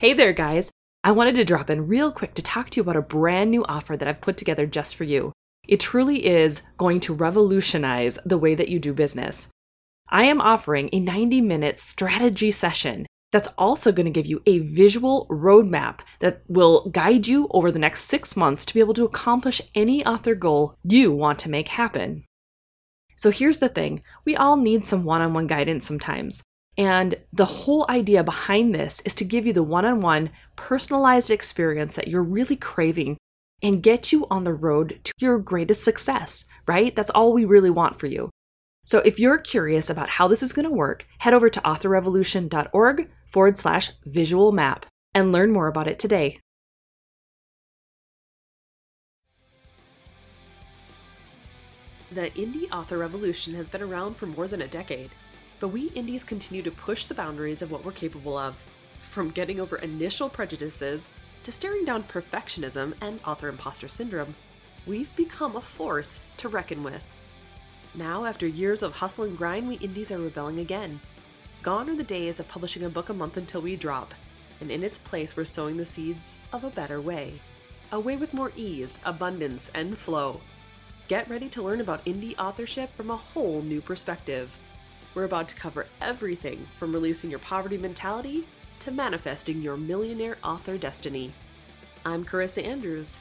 Hey there, guys. I wanted to drop in real quick to talk to you about a brand new offer that I've put together just for you. It truly is going to revolutionize the way that you do business. I am offering a 90 minute strategy session that's also going to give you a visual roadmap that will guide you over the next six months to be able to accomplish any author goal you want to make happen. So here's the thing we all need some one on one guidance sometimes. And the whole idea behind this is to give you the one on one personalized experience that you're really craving and get you on the road to your greatest success, right? That's all we really want for you. So if you're curious about how this is going to work, head over to authorrevolution.org forward slash visual map and learn more about it today. The indie author revolution has been around for more than a decade, but we indies continue to push the boundaries of what we're capable of. From getting over initial prejudices to staring down perfectionism and author imposter syndrome, we've become a force to reckon with. Now, after years of hustle and grind, we indies are rebelling again. Gone are the days of publishing a book a month until we drop, and in its place, we're sowing the seeds of a better way. A way with more ease, abundance, and flow. Get ready to learn about indie authorship from a whole new perspective. We're about to cover everything from releasing your poverty mentality to manifesting your millionaire author destiny. I'm Carissa Andrews,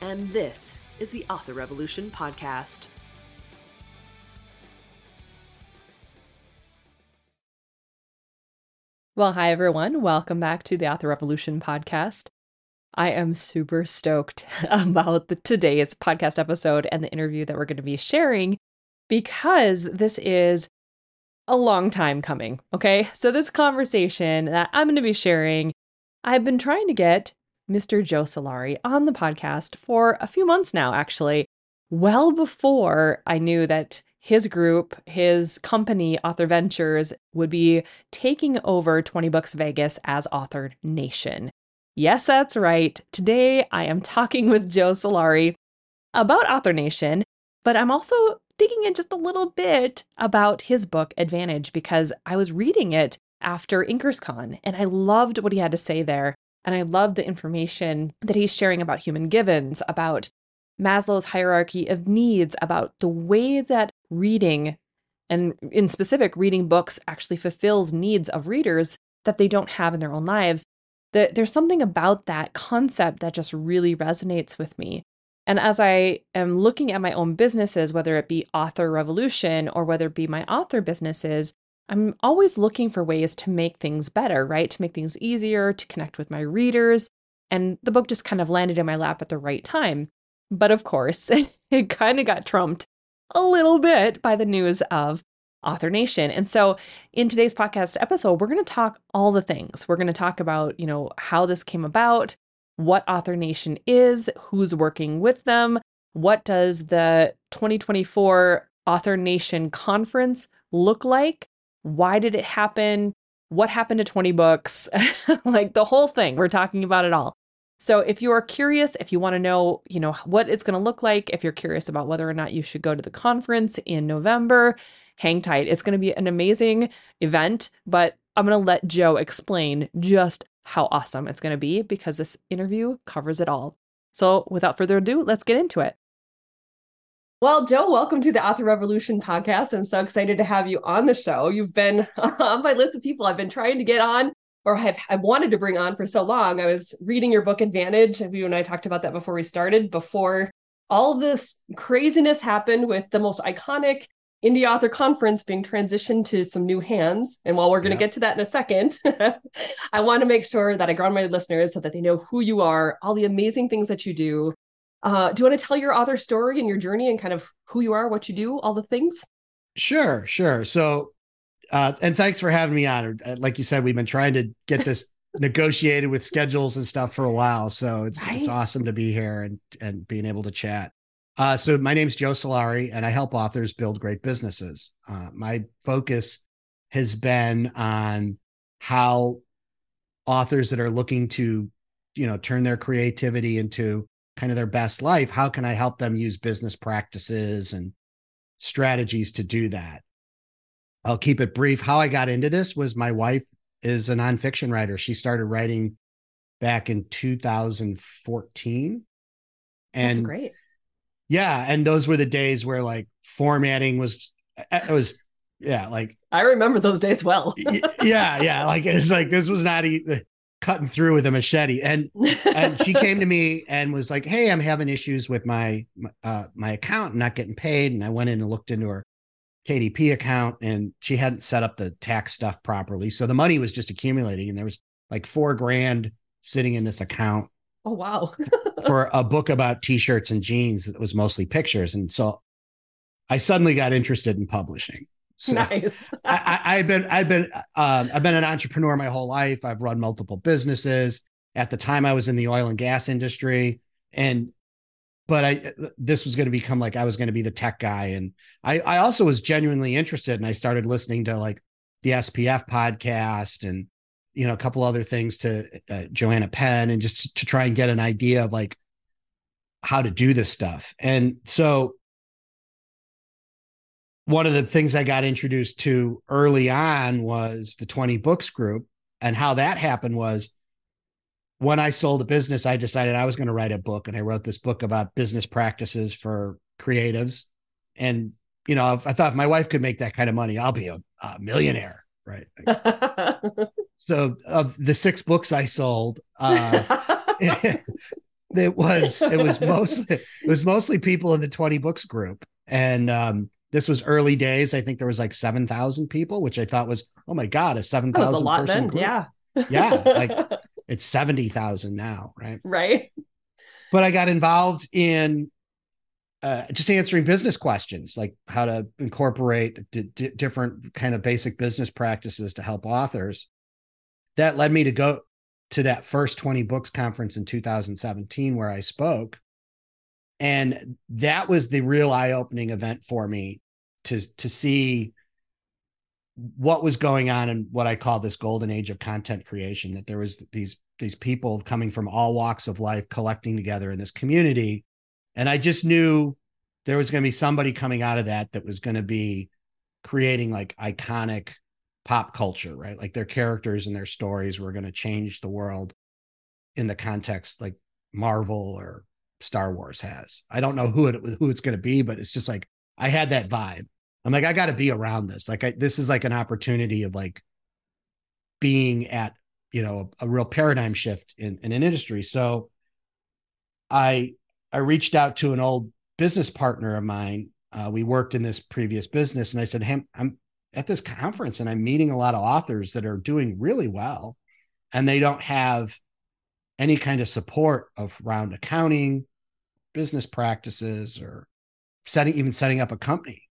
and this is the Author Revolution Podcast. Well, hi everyone. Welcome back to the Author Revolution podcast. I am super stoked about the, today's podcast episode and the interview that we're going to be sharing because this is a long time coming. Okay. So, this conversation that I'm going to be sharing, I've been trying to get Mr. Joe Solari on the podcast for a few months now, actually, well before I knew that his group, his company, Author Ventures, would be taking over 20 Books Vegas as Author Nation. Yes, that's right. Today I am talking with Joe Solari about Author Nation, but I'm also digging in just a little bit about his book Advantage because I was reading it after InkersCon and I loved what he had to say there. And I loved the information that he's sharing about human givens, about Maslow's hierarchy of needs, about the way that reading, and in specific, reading books actually fulfills needs of readers that they don't have in their own lives. That there's something about that concept that just really resonates with me. And as I am looking at my own businesses, whether it be Author Revolution or whether it be my author businesses, I'm always looking for ways to make things better, right? To make things easier, to connect with my readers. And the book just kind of landed in my lap at the right time. But of course, it kind of got trumped a little bit by the news of Author Nation. And so in today's podcast episode, we're going to talk all the things. We're going to talk about, you know, how this came about, what Author Nation is, who's working with them, what does the 2024 Author Nation conference look like? Why did it happen? What happened to 20 books? like the whole thing. We're talking about it all. So if you are curious, if you want to know, you know, what it's going to look like, if you're curious about whether or not you should go to the conference in November, hang tight. It's going to be an amazing event, but I'm going to let Joe explain just how awesome it's going to be because this interview covers it all. So without further ado, let's get into it. Well, Joe, welcome to the Author Revolution podcast. I'm so excited to have you on the show. You've been on my list of people I've been trying to get on or have I wanted to bring on for so long. I was reading your book Advantage. You and I talked about that before we started, before all this craziness happened with the most iconic indie author conference being transitioned to some new hands. And while we're going to yeah. get to that in a second, I want to make sure that I ground my listeners so that they know who you are, all the amazing things that you do. Uh, do you want to tell your author story and your journey and kind of who you are, what you do, all the things? Sure, sure. So uh, and thanks for having me on. Uh, like you said, we've been trying to get this negotiated with schedules and stuff for a while. So it's right? it's awesome to be here and and being able to chat. Uh, so my name's Joe Solari, and I help authors build great businesses. Uh, my focus has been on how authors that are looking to, you know, turn their creativity into kind of their best life. How can I help them use business practices and strategies to do that? I'll keep it brief. How I got into this was my wife is a nonfiction writer. She started writing back in 2014. And That's great. Yeah, and those were the days where like formatting was it was yeah, like I remember those days well. yeah, yeah, like it's like this was not even cutting through with a machete and and she came to me and was like, "Hey, I'm having issues with my uh my account not getting paid." And I went in and looked into her KDP account and she hadn't set up the tax stuff properly. So the money was just accumulating and there was like 4 grand sitting in this account. Oh wow. for a book about t-shirts and jeans that was mostly pictures and so I suddenly got interested in publishing. So nice. I, I, had been, I'd been, um, I've been an entrepreneur my whole life. I've run multiple businesses. At the time, I was in the oil and gas industry, and but I, this was going to become like I was going to be the tech guy, and I, I also was genuinely interested, and I started listening to like the SPF podcast and you know a couple other things to uh, Joanna Penn, and just to try and get an idea of like how to do this stuff, and so one of the things I got introduced to early on was the 20 books group. And how that happened was when I sold the business, I decided I was going to write a book. And I wrote this book about business practices for creatives. And, you know, I thought if my wife could make that kind of money, I'll be a, a millionaire. Right. so, of the six books I sold, uh, it, it was it was mostly it was mostly people in the 20 books group and um this was early days. I think there was like 7,000 people, which I thought was, oh my God, a 7,000 person lot then. Group. Yeah. yeah. Like it's 70,000 now. Right. Right. But I got involved in uh, just answering business questions, like how to incorporate d- d- different kind of basic business practices to help authors. That led me to go to that first 20 books conference in 2017 where I spoke. And that was the real eye-opening event for me to to see what was going on in what I call this golden age of content creation. That there was these these people coming from all walks of life collecting together in this community, and I just knew there was going to be somebody coming out of that that was going to be creating like iconic pop culture, right? Like their characters and their stories were going to change the world in the context like Marvel or Star Wars has. I don't know who it who it's going to be, but it's just like I had that vibe. I'm like, I got to be around this. Like, I, this is like an opportunity of like being at, you know, a, a real paradigm shift in, in an industry. So I, I reached out to an old business partner of mine. Uh, we worked in this previous business and I said, Hey, I'm at this conference and I'm meeting a lot of authors that are doing really well and they don't have any kind of support of round accounting, business practices, or setting even setting up a company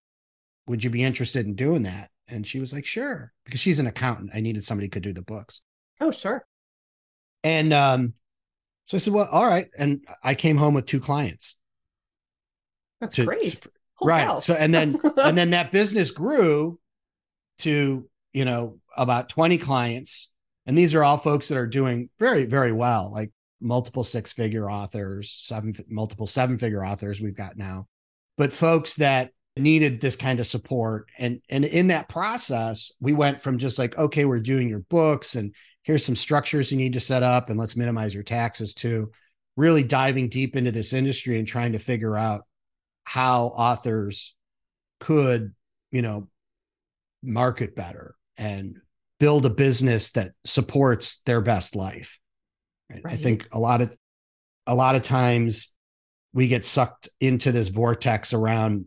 would you be interested in doing that? And she was like, sure, because she's an accountant. I needed somebody who could do the books. Oh, sure. And um, so I said, well, all right. And I came home with two clients. That's to, great. To, right. So and then and then that business grew to, you know, about 20 clients. And these are all folks that are doing very, very well, like multiple six figure authors, seven multiple seven figure authors we've got now. But folks that needed this kind of support and and in that process we went from just like okay we're doing your books and here's some structures you need to set up and let's minimize your taxes to really diving deep into this industry and trying to figure out how authors could you know market better and build a business that supports their best life right. i think a lot of a lot of times we get sucked into this vortex around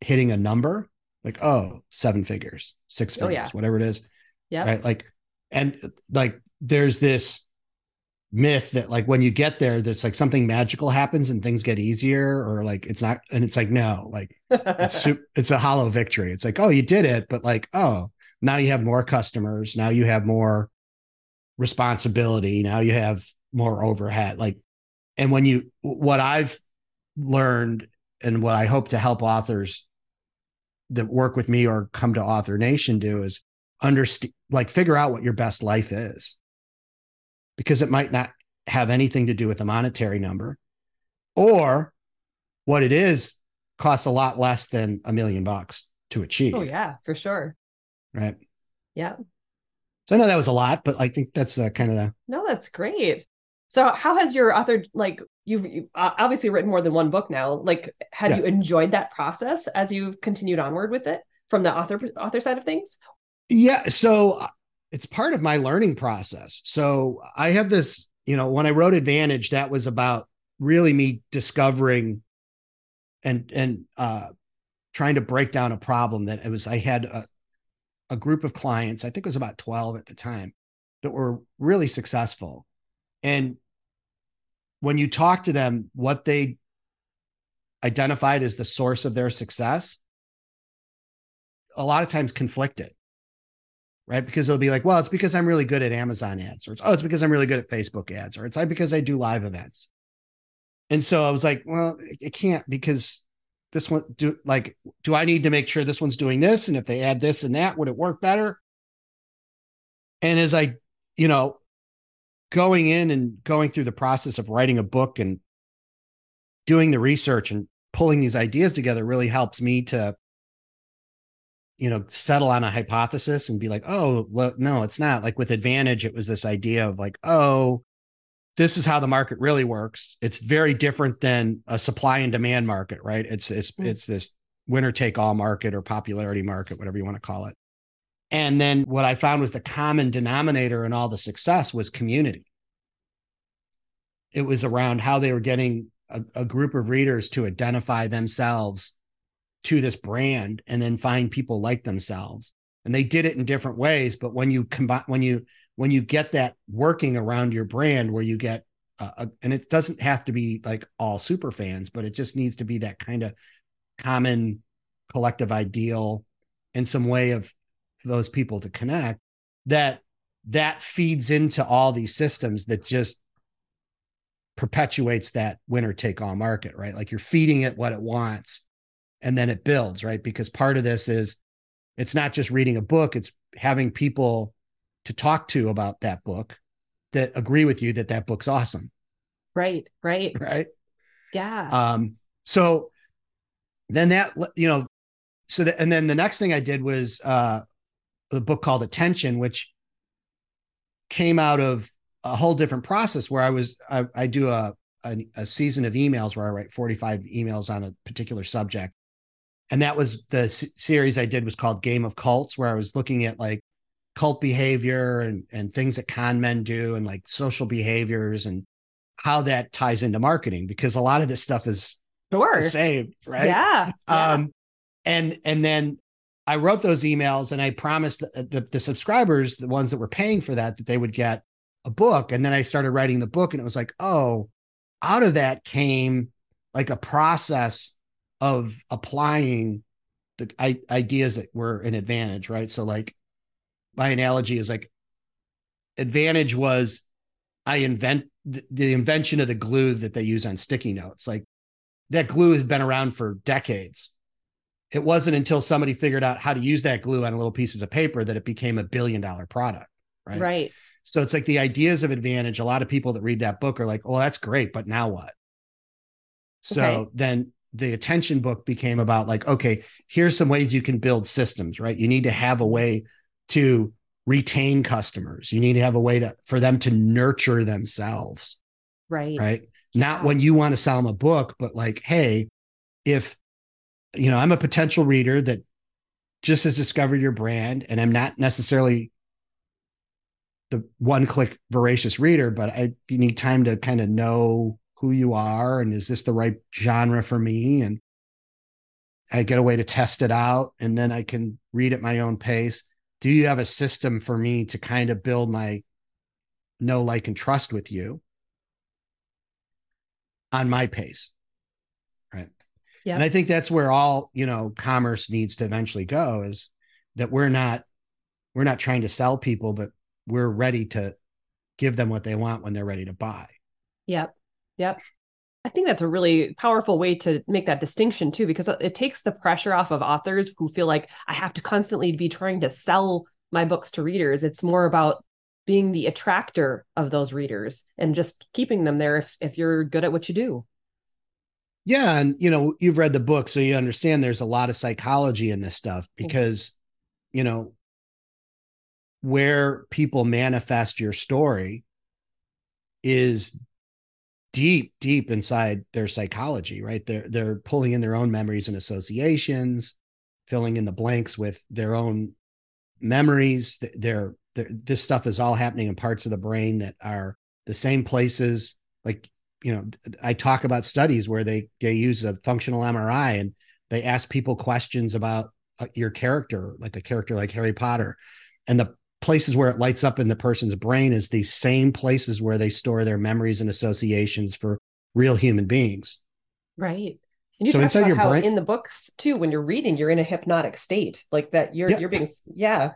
hitting a number like oh seven figures six figures oh, yeah. whatever it is yeah right like and like there's this myth that like when you get there there's like something magical happens and things get easier or like it's not and it's like no like it's it's a hollow victory. It's like oh you did it but like oh now you have more customers. Now you have more responsibility. Now you have more overhead. Like and when you what i've learned and what I hope to help authors that work with me or come to Author Nation do is understand, like, figure out what your best life is, because it might not have anything to do with the monetary number, or what it is costs a lot less than a million bucks to achieve. Oh yeah, for sure. Right. Yeah. So I know that was a lot, but I think that's uh, kind of the. No, that's great. So how has your author like you've, you've obviously written more than one book now. Like have yeah. you enjoyed that process as you've continued onward with it from the author author side of things? Yeah, so uh, it's part of my learning process. So I have this, you know, when I wrote Advantage that was about really me discovering and and uh trying to break down a problem that it was I had a a group of clients, I think it was about 12 at the time, that were really successful and when you talk to them, what they identified as the source of their success, a lot of times conflicted, right? Because they'll be like, well, it's because I'm really good at Amazon ads, or it's, oh, it's because I'm really good at Facebook ads, or it's like because I do live events. And so I was like, well, it can't because this one do like, do I need to make sure this one's doing this? And if they add this and that, would it work better? And as I, you know, going in and going through the process of writing a book and doing the research and pulling these ideas together really helps me to you know settle on a hypothesis and be like oh well, no it's not like with advantage it was this idea of like oh this is how the market really works it's very different than a supply and demand market right it's it's mm-hmm. it's this winner take all market or popularity market whatever you want to call it and then what I found was the common denominator in all the success was community. It was around how they were getting a, a, group of readers to identify themselves to this brand and then find people like themselves. And they did it in different ways, but when you combine when you when you get that working around your brand where you get a, and it doesn't have to be like all super fans, but it just needs to be that kind of common collective ideal and some way of those people to connect that that feeds into all these systems that just perpetuates that winner take all market right like you're feeding it what it wants and then it builds right? Because part of this is it's not just reading a book it's having people to talk to about that book that agree with you that that book's awesome. Right right. Right? Yeah. Um so then that you know so that and then the next thing i did was uh the book called Attention, which came out of a whole different process where I was I, I do a, a, a season of emails where I write 45 emails on a particular subject. And that was the s- series I did was called Game of Cults, where I was looking at like cult behavior and and things that con men do and like social behaviors and how that ties into marketing because a lot of this stuff is sure. the same, right? Yeah, yeah. Um and and then I wrote those emails and I promised the, the, the, subscribers, the ones that were paying for that, that they would get a book. And then I started writing the book and it was like, oh, out of that came like a process of applying the I- ideas that were an advantage, right? So, like, my analogy is like, advantage was I invent the, the invention of the glue that they use on sticky notes. Like, that glue has been around for decades it wasn't until somebody figured out how to use that glue on little pieces of paper that it became a billion dollar product. Right. Right. So it's like the ideas of advantage. A lot of people that read that book are like, "Oh, that's great, but now what?" So okay. then the attention book became about like, okay, here's some ways you can build systems, right? You need to have a way to retain customers. You need to have a way to for them to nurture themselves. Right. Right. Not when you want to sell them a book, but like, hey, if you know, I'm a potential reader that just has discovered your brand and I'm not necessarily the one click voracious reader, but I you need time to kind of know who you are and is this the right genre for me? And I get a way to test it out and then I can read at my own pace. Do you have a system for me to kind of build my know, like, and trust with you on my pace? right yeah And I think that's where all, you know, commerce needs to eventually go is that we're not we're not trying to sell people, but we're ready to give them what they want when they're ready to buy. Yep. Yep. I think that's a really powerful way to make that distinction too, because it takes the pressure off of authors who feel like I have to constantly be trying to sell my books to readers. It's more about being the attractor of those readers and just keeping them there if, if you're good at what you do. Yeah, and you know, you've read the book, so you understand there's a lot of psychology in this stuff because, you know, where people manifest your story is deep deep inside their psychology right? They're they're pulling in their own memories and associations filling in the blanks with their own memories. They're, this stuff is all happening in parts of the brain that are the same places. Like you know i talk about studies where they they use a functional mri and they ask people questions about uh, your character like a character like harry potter. And the places where it lights up in the person's brain is these same places where they store their memories and associations for real human beings. Right. And you so inside your brain in the books too, when you're reading, you're in a hypnotic state like that. You're, yeah. you're being, yeah,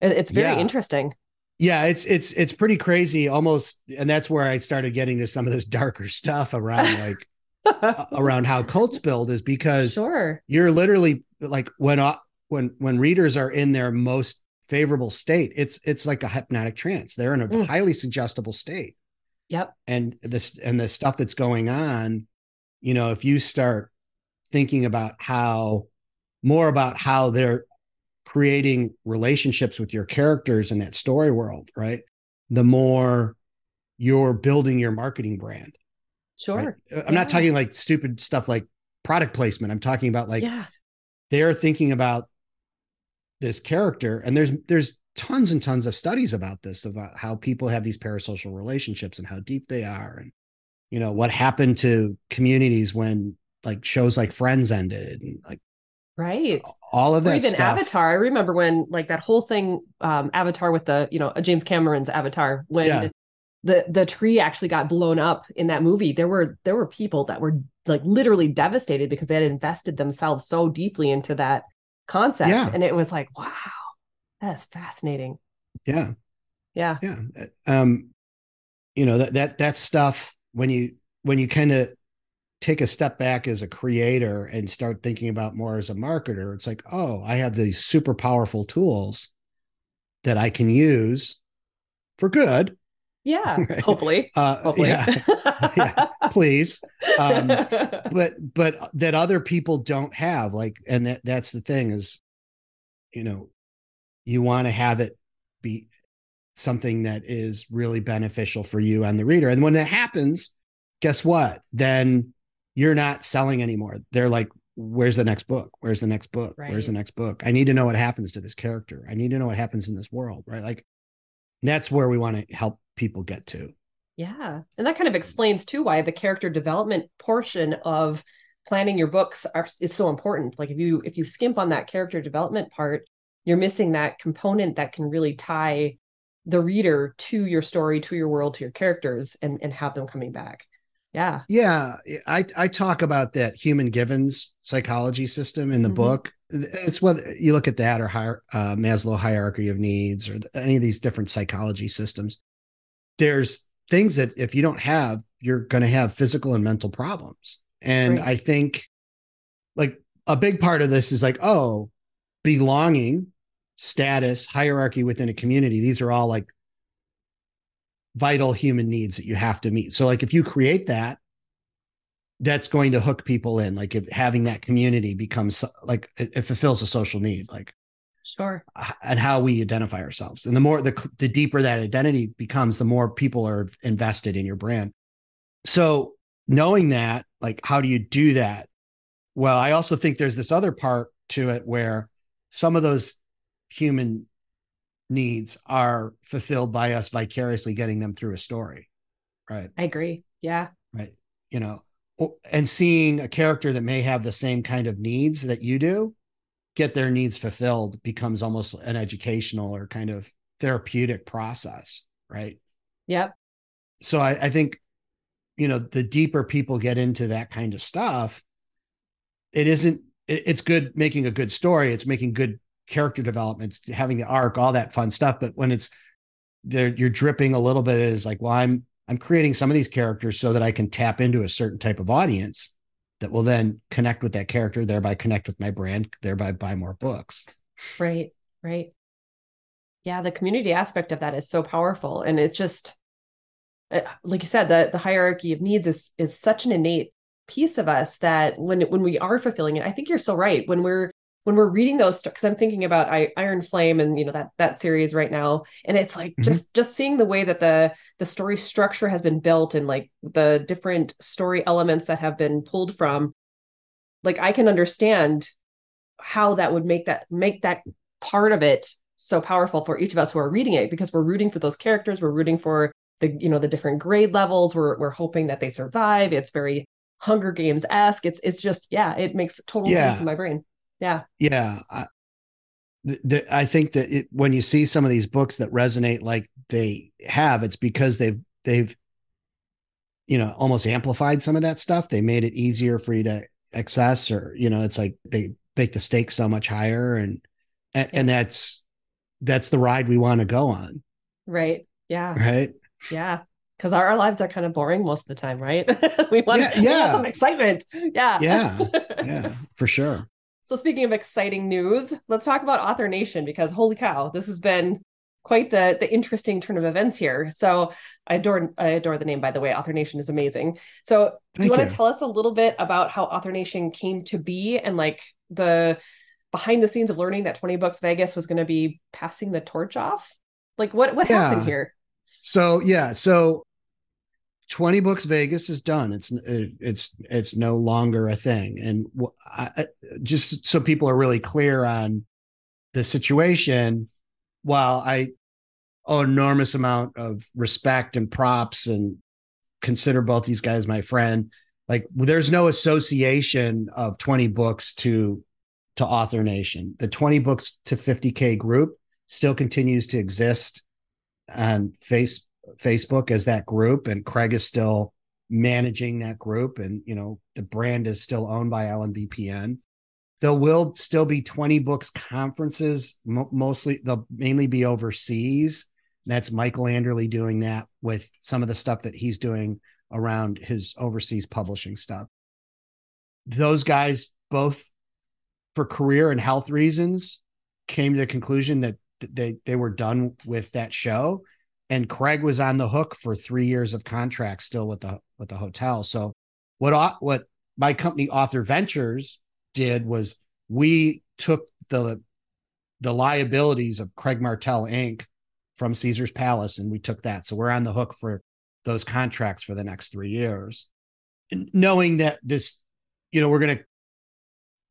it's very yeah. interesting. Yeah. It's, it's, it's pretty crazy almost. And that's where I started getting to some of this darker stuff around like, around how cults build is because sure. you're literally like when, uh, when, when readers are in their most favorable state it's it's like a hypnotic trance they're in a mm. highly suggestible state yep and this and the stuff that's going on you know if you start thinking about how more about how they're creating relationships with your characters in that story world right the more you're building your marketing brand sure right? i'm yeah. not talking like stupid stuff like product placement i'm talking about like yeah. they're thinking about this character and there's there's tons and tons of studies about this about how people have these parasocial relationships and how deep they are and you know what happened to communities when like shows like friends ended and like right all of that or even stuff. avatar i remember when like that whole thing um avatar with the you know james cameron's avatar when yeah. the the tree actually got blown up in that movie there were there were people that were like literally devastated because they had invested themselves so deeply into that concept. Yeah. And it was like, wow, that's fascinating. Yeah. Yeah. Yeah. Um, you know, that that that stuff when you when you kind of take a step back as a creator and start thinking about more as a marketer, it's like, oh, I have these super powerful tools that I can use for good. Yeah, right? hopefully. Uh, hopefully. Yeah, yeah, please. Um, but but that other people don't have like, and that that's the thing is, you know, you want to have it be something that is really beneficial for you and the reader. And when that happens, guess what? Then you're not selling anymore. They're like, where's the next book? Where's the next book? Right. Where's the next book? I need to know what happens to this character. I need to know what happens in this world, right? Like that's where we want to help people get to. Yeah. And that kind of explains too why the character development portion of planning your books are is so important. Like if you if you skimp on that character development part, you're missing that component that can really tie the reader to your story, to your world, to your characters and and have them coming back. Yeah. Yeah. I, I talk about that human givens psychology system in the mm-hmm. book. It's whether you look at that or higher, uh, Maslow hierarchy of needs or any of these different psychology systems there's things that if you don't have, you're going to have physical and mental problems. And right. I think like a big part of this is like, oh, belonging, status, hierarchy within a community. These are all like vital human needs that you have to meet. So, like, if you create that, that's going to hook people in. Like, if having that community becomes like it, it fulfills a social need. Like, Sure. And how we identify ourselves. And the more the the deeper that identity becomes, the more people are invested in your brand. So knowing that, like how do you do that? Well, I also think there's this other part to it where some of those human needs are fulfilled by us vicariously getting them through a story. Right. I agree. Yeah. Right. You know, and seeing a character that may have the same kind of needs that you do get their needs fulfilled becomes almost an educational or kind of therapeutic process, right? Yep. So I, I think, you know, the deeper people get into that kind of stuff, it isn't, it, it's good making a good story. It's making good character developments, having the arc, all that fun stuff. But when it's there, you're dripping a little bit, it is like, well, I'm, I'm creating some of these characters so that I can tap into a certain type of audience that will then connect with that character, thereby connect with my brand, thereby buy more books. Right, right. Yeah, the community aspect of that is so powerful, and it's just uh, like you said, the the hierarchy of needs is is such an innate piece of us that when when we are fulfilling it, I think you're so right. When we're when we're reading those because i'm thinking about I, iron flame and you know that that series right now and it's like mm-hmm. just just seeing the way that the the story structure has been built and like the different story elements that have been pulled from like i can understand how that would make that make that part of it so powerful for each of us who are reading it because we're rooting for those characters we're rooting for the you know the different grade levels we're we're hoping that they survive it's very hunger games esque it's it's just yeah it makes total yeah. sense in my brain yeah. Yeah I, the, the, I think that it, when you see some of these books that resonate like they have it's because they've they've you know almost amplified some of that stuff. They made it easier for you to access or you know it's like they make the stakes so much higher and and, and that's that's the ride we want to go on. Right. Yeah. Right? Yeah. Because our, our, lives are kind of boring most of the time right? We want yeah, yeah. Want some excitement. Yeah. Yeah. Yeah for sure so speaking of exciting news let's talk about author nation because holy cow this has been quite the the interesting turn of events here. So I adore I adore the name by the way. Author Nation is amazing. So do you want to tell us a little bit about how Author Nation came to be and like the behind the scenes of learning that 20 Books Vegas was going to be passing the torch off? Like what what yeah. happened here? So yeah, so 20 books vegas is done it's it's it's no longer a thing and I, just so people are really clear on the situation while I owe enormous amount of respect and props and consider both these guys my friend, like there's no association of 20 books to to author nation. The 20 books to 50k group still continues to exist on face Facebook as that group and Craig is still managing that group and you know the brand is still owned by LMBPN there will still be 20 books conferences mostly they'll mainly be overseas. That's michael anderle doing that with some of the stuff that he's doing around his overseas publishing stuff. Those guys both for career and health reasons came to the conclusion that they they were done with that show and craig was on the hook for three years of contract still with the with the hotel so what what my company author ventures did was we took the the liabilities of Craig Martell Inc. from Caesar's Palace, and we took that. So we're on the hook for those contracts for the next three years, and knowing that this, you know, we're gonna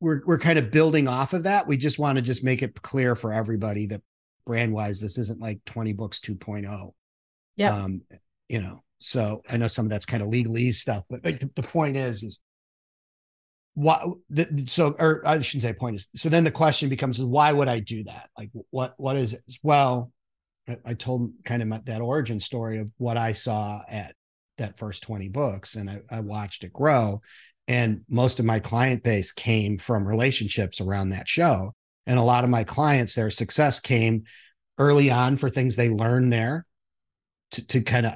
we're we're kind of building off of that. We just want to just make it clear for everybody that brand wise, this isn't like 20 books 2.0. Yeah. Um, you know, so I know some of that's kind of legalese stuff, but like the, the point is, is what the, so or i shouldn't say point is so then the question becomes why would i do that like what what is it well i, I told kind of that origin story of what i saw at that first 20 books and I, I watched it grow and most of my client base came from relationships around that show and a lot of my clients their success came early on for things they learned there to, to kind of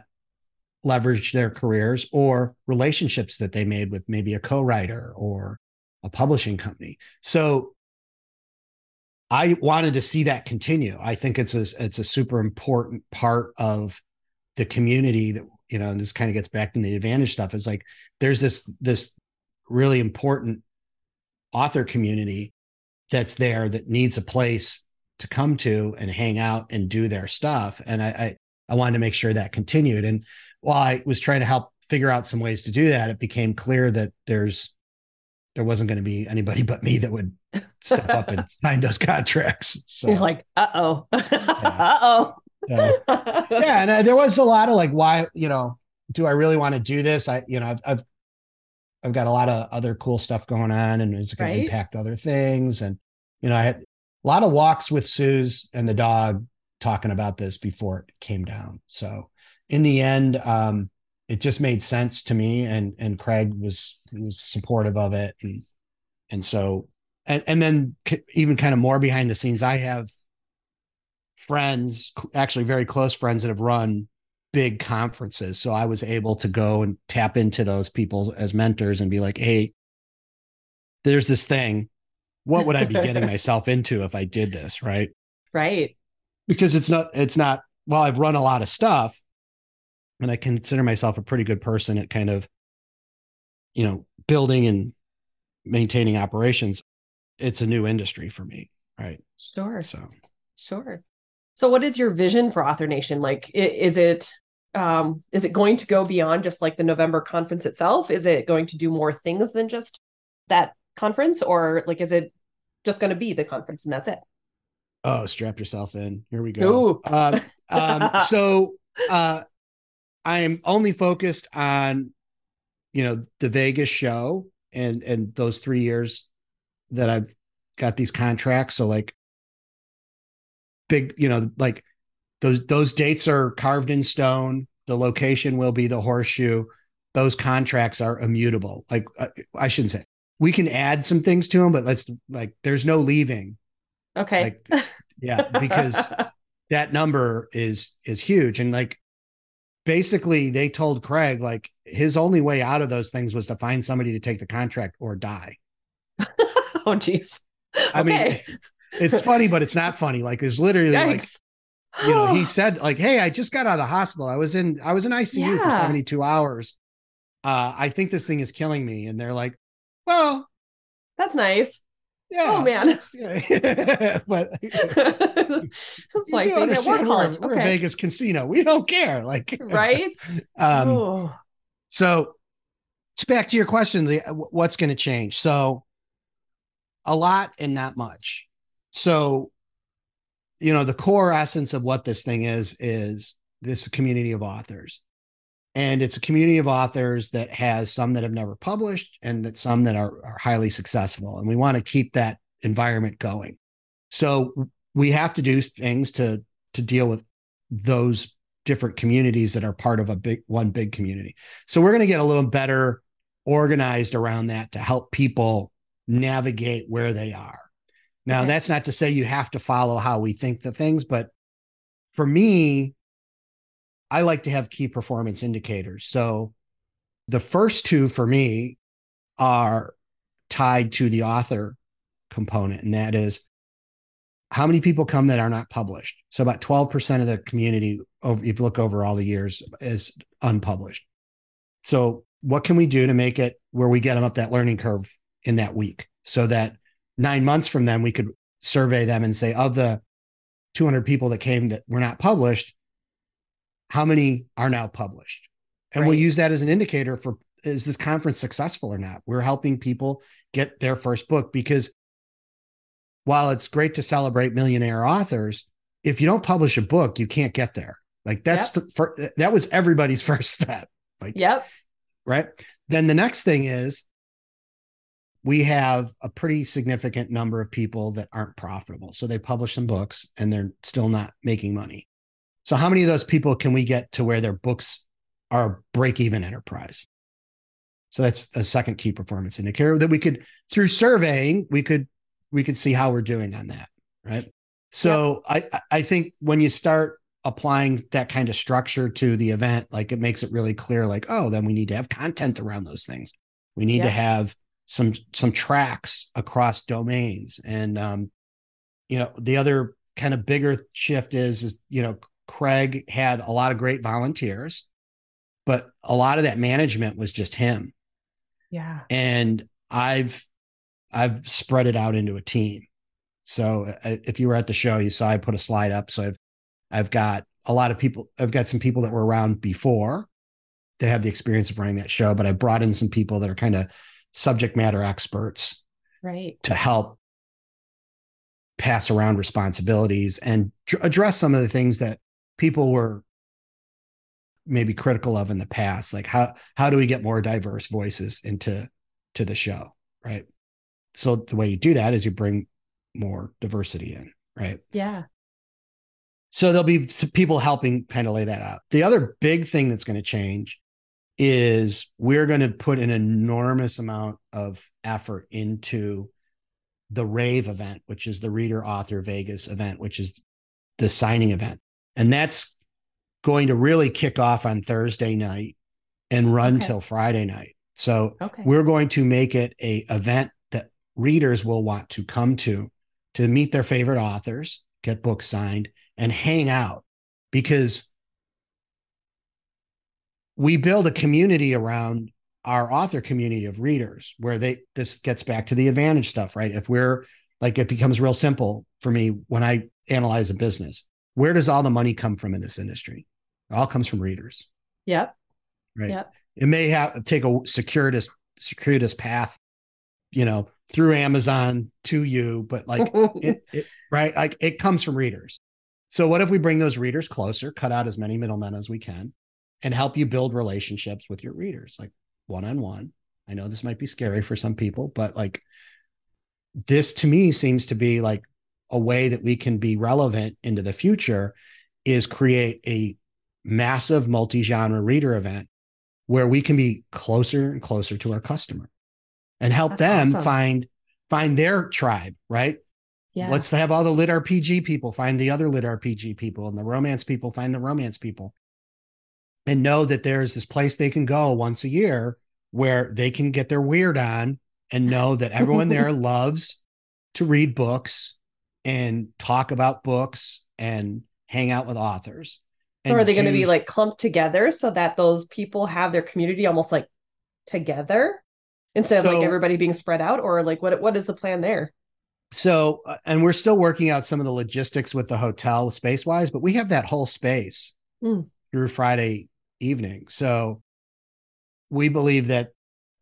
leverage their careers or relationships that they made with maybe a co-writer or a publishing company. So I wanted to see that continue. I think it's a it's a super important part of the community that you know, and this kind of gets back to the advantage stuff. Is like there's this this really important author community that's there that needs a place to come to and hang out and do their stuff. And I, I I wanted to make sure that continued. And while I was trying to help figure out some ways to do that, it became clear that there's there wasn't going to be anybody but me that would step up and sign those contracts. So you're like, uh oh, uh oh. yeah, and uh, there was a lot of like, why, you know, do I really want to do this? I, you know, I've, I've, I've got a lot of other cool stuff going on, and it's going right? to impact other things. And you know, I had a lot of walks with Suze and the dog talking about this before it came down. So in the end, um, it just made sense to me, and and Craig was was supportive of it, and and so and and then even kind of more behind the scenes, I have friends, actually very close friends that have run big conferences, so I was able to go and tap into those people as mentors and be like, hey, there's this thing. What would I be getting myself into if I did this? Right. Right. Because it's not, it's not, well, I've run a lot of stuff and I consider myself a pretty good person at kind of, you know, building and maintaining operations. it's a new industry for me. Right. Sure. So, sure. So what is your vision for Author Nation? Like, is it, um, is it going to go beyond just like the November conference itself? Is it going to do more things than just that conference or like, is it just going to be the conference and that's it? Oh, strap yourself in. Here we go. Um, um, so, uh, I am only focused on, you know, the Vegas show and and those three years that I've got these contracts. So like big, you know, like those those dates are carved in stone. The location will be the horseshoe. Those contracts are immutable. Like I, uh, I shouldn't say we can add some things to them, but let's like there's no leaving. Okay. Like, yeah, because that number is is huge. And like basically they told Craig like his only way out of those things was to find somebody to take the contract or die. oh geez. I mean it's funny, but it's not funny. Like there's literally Yikes. like you know, he said like, Hey, I just got out of the hospital. I was in I was in ICU yeah. for 72 hours. Uh, I think this thing is killing me. And they're like, Well, that's nice. Yeah. Oh man. Yeah. but it's like being at We're, we're a Vegas casino. We don't care. Like right. um oh. so back to your question, the what's going to change? So a lot and not much. So, you know, the core essence of what this thing is is this community of authors. And it's a community of authors that has some that have never published and that some that are, are highly successful. And we want to keep that environment going. So we have to do things to to deal with those different communities that are part of a big one big community. So we're going to get a little better organized around that to help people navigate where they are. Now, okay. that's not to say you have to follow how we think the things, but for me, I like to have key performance indicators. So the first two for me are tied to the author component, and that is how many people come that are not published. So about 12% of the community, if you look over all the years, is unpublished. So what can we do to make it where we get them up that learning curve in that week so that nine months from then we could survey them and say of the 200 people that came that were not published how many are now published? And right. we'll use that as an indicator for is this conference successful or not? We're helping people get their first book because while it's great to celebrate millionaire authors if you don't publish a book you can't get there. Like that's yep. the first, that was everybody's first step. Like yep. right? Then the next thing is we have a pretty significant number of people that aren't profitable so they publish some books and they're still not making money so, how many of those people can we get to where their books are break even enterprise? So that's a second key performance indicator that we could through surveying we could we could see how we're doing on that, right? So yep. I I think when you start applying that kind of structure to the event, like it makes it really clear, like oh, then we need to have content around those things. We need yep. to have some some tracks across domains, and um, you know the other kind of bigger shift is is you know Craig had a lot of great volunteers, but a lot of that management was just him. Yeah. And I've I've spread it out into a team. So uh, if you were at the show, you saw I put a slide up. So I've I've got a lot of people. I've got some people that were around before. They have the experience of running that show, but I brought in some people that are kind of subject matter experts, right, to help pass around responsibilities and address some of the things that people were maybe critical of in the past like how how do we get more diverse voices into to the show right? So the way you do that is you bring more diversity in right? Yeah. So there'll be some people helping kind of lay that out. The other big thing that's going to change is we're going to put an enormous amount of effort into the rave event which is the reader author vegas event which is the signing event and that's going to really kick off on Thursday night and run okay. till Friday night. So okay. we're going to make it a event that readers will want to come to to meet their favorite authors, get books signed, and hang out because we build a community around our author community of readers where they this gets back to the advantage stuff, right? If we're like it becomes real simple for me when I analyze a business. Where does all the money come from in this industry? It all comes from readers. Yep. Right. Yep. It may have take a circuitous circuitous path, you know, through Amazon to you, but like it, it, right, like it comes from readers. So what if we bring those readers closer, cut out as many middlemen as we can, and help you build relationships with your readers, like one on one. I know this might be scary for some people, but like this to me seems to be like a way that we can be relevant into the future is create a massive multi-genre reader event where we can be closer and closer to our customer and help That's them awesome. find find their tribe, right? Yeah. Let's have all the lit RPG people find the other lit RPG people and the romance people find the romance people. And know that there's this place they can go once a year where they can get their weird on and know that everyone there loves to read books and talk about books and hang out with authors. So are they going to be like clumped together so that those people have their community almost like together instead so, of like everybody being spread out or like what what is the plan there? So uh, and we're still working out some of the logistics with the hotel space wise, but we have that whole space mm. through Friday evening. So we believe that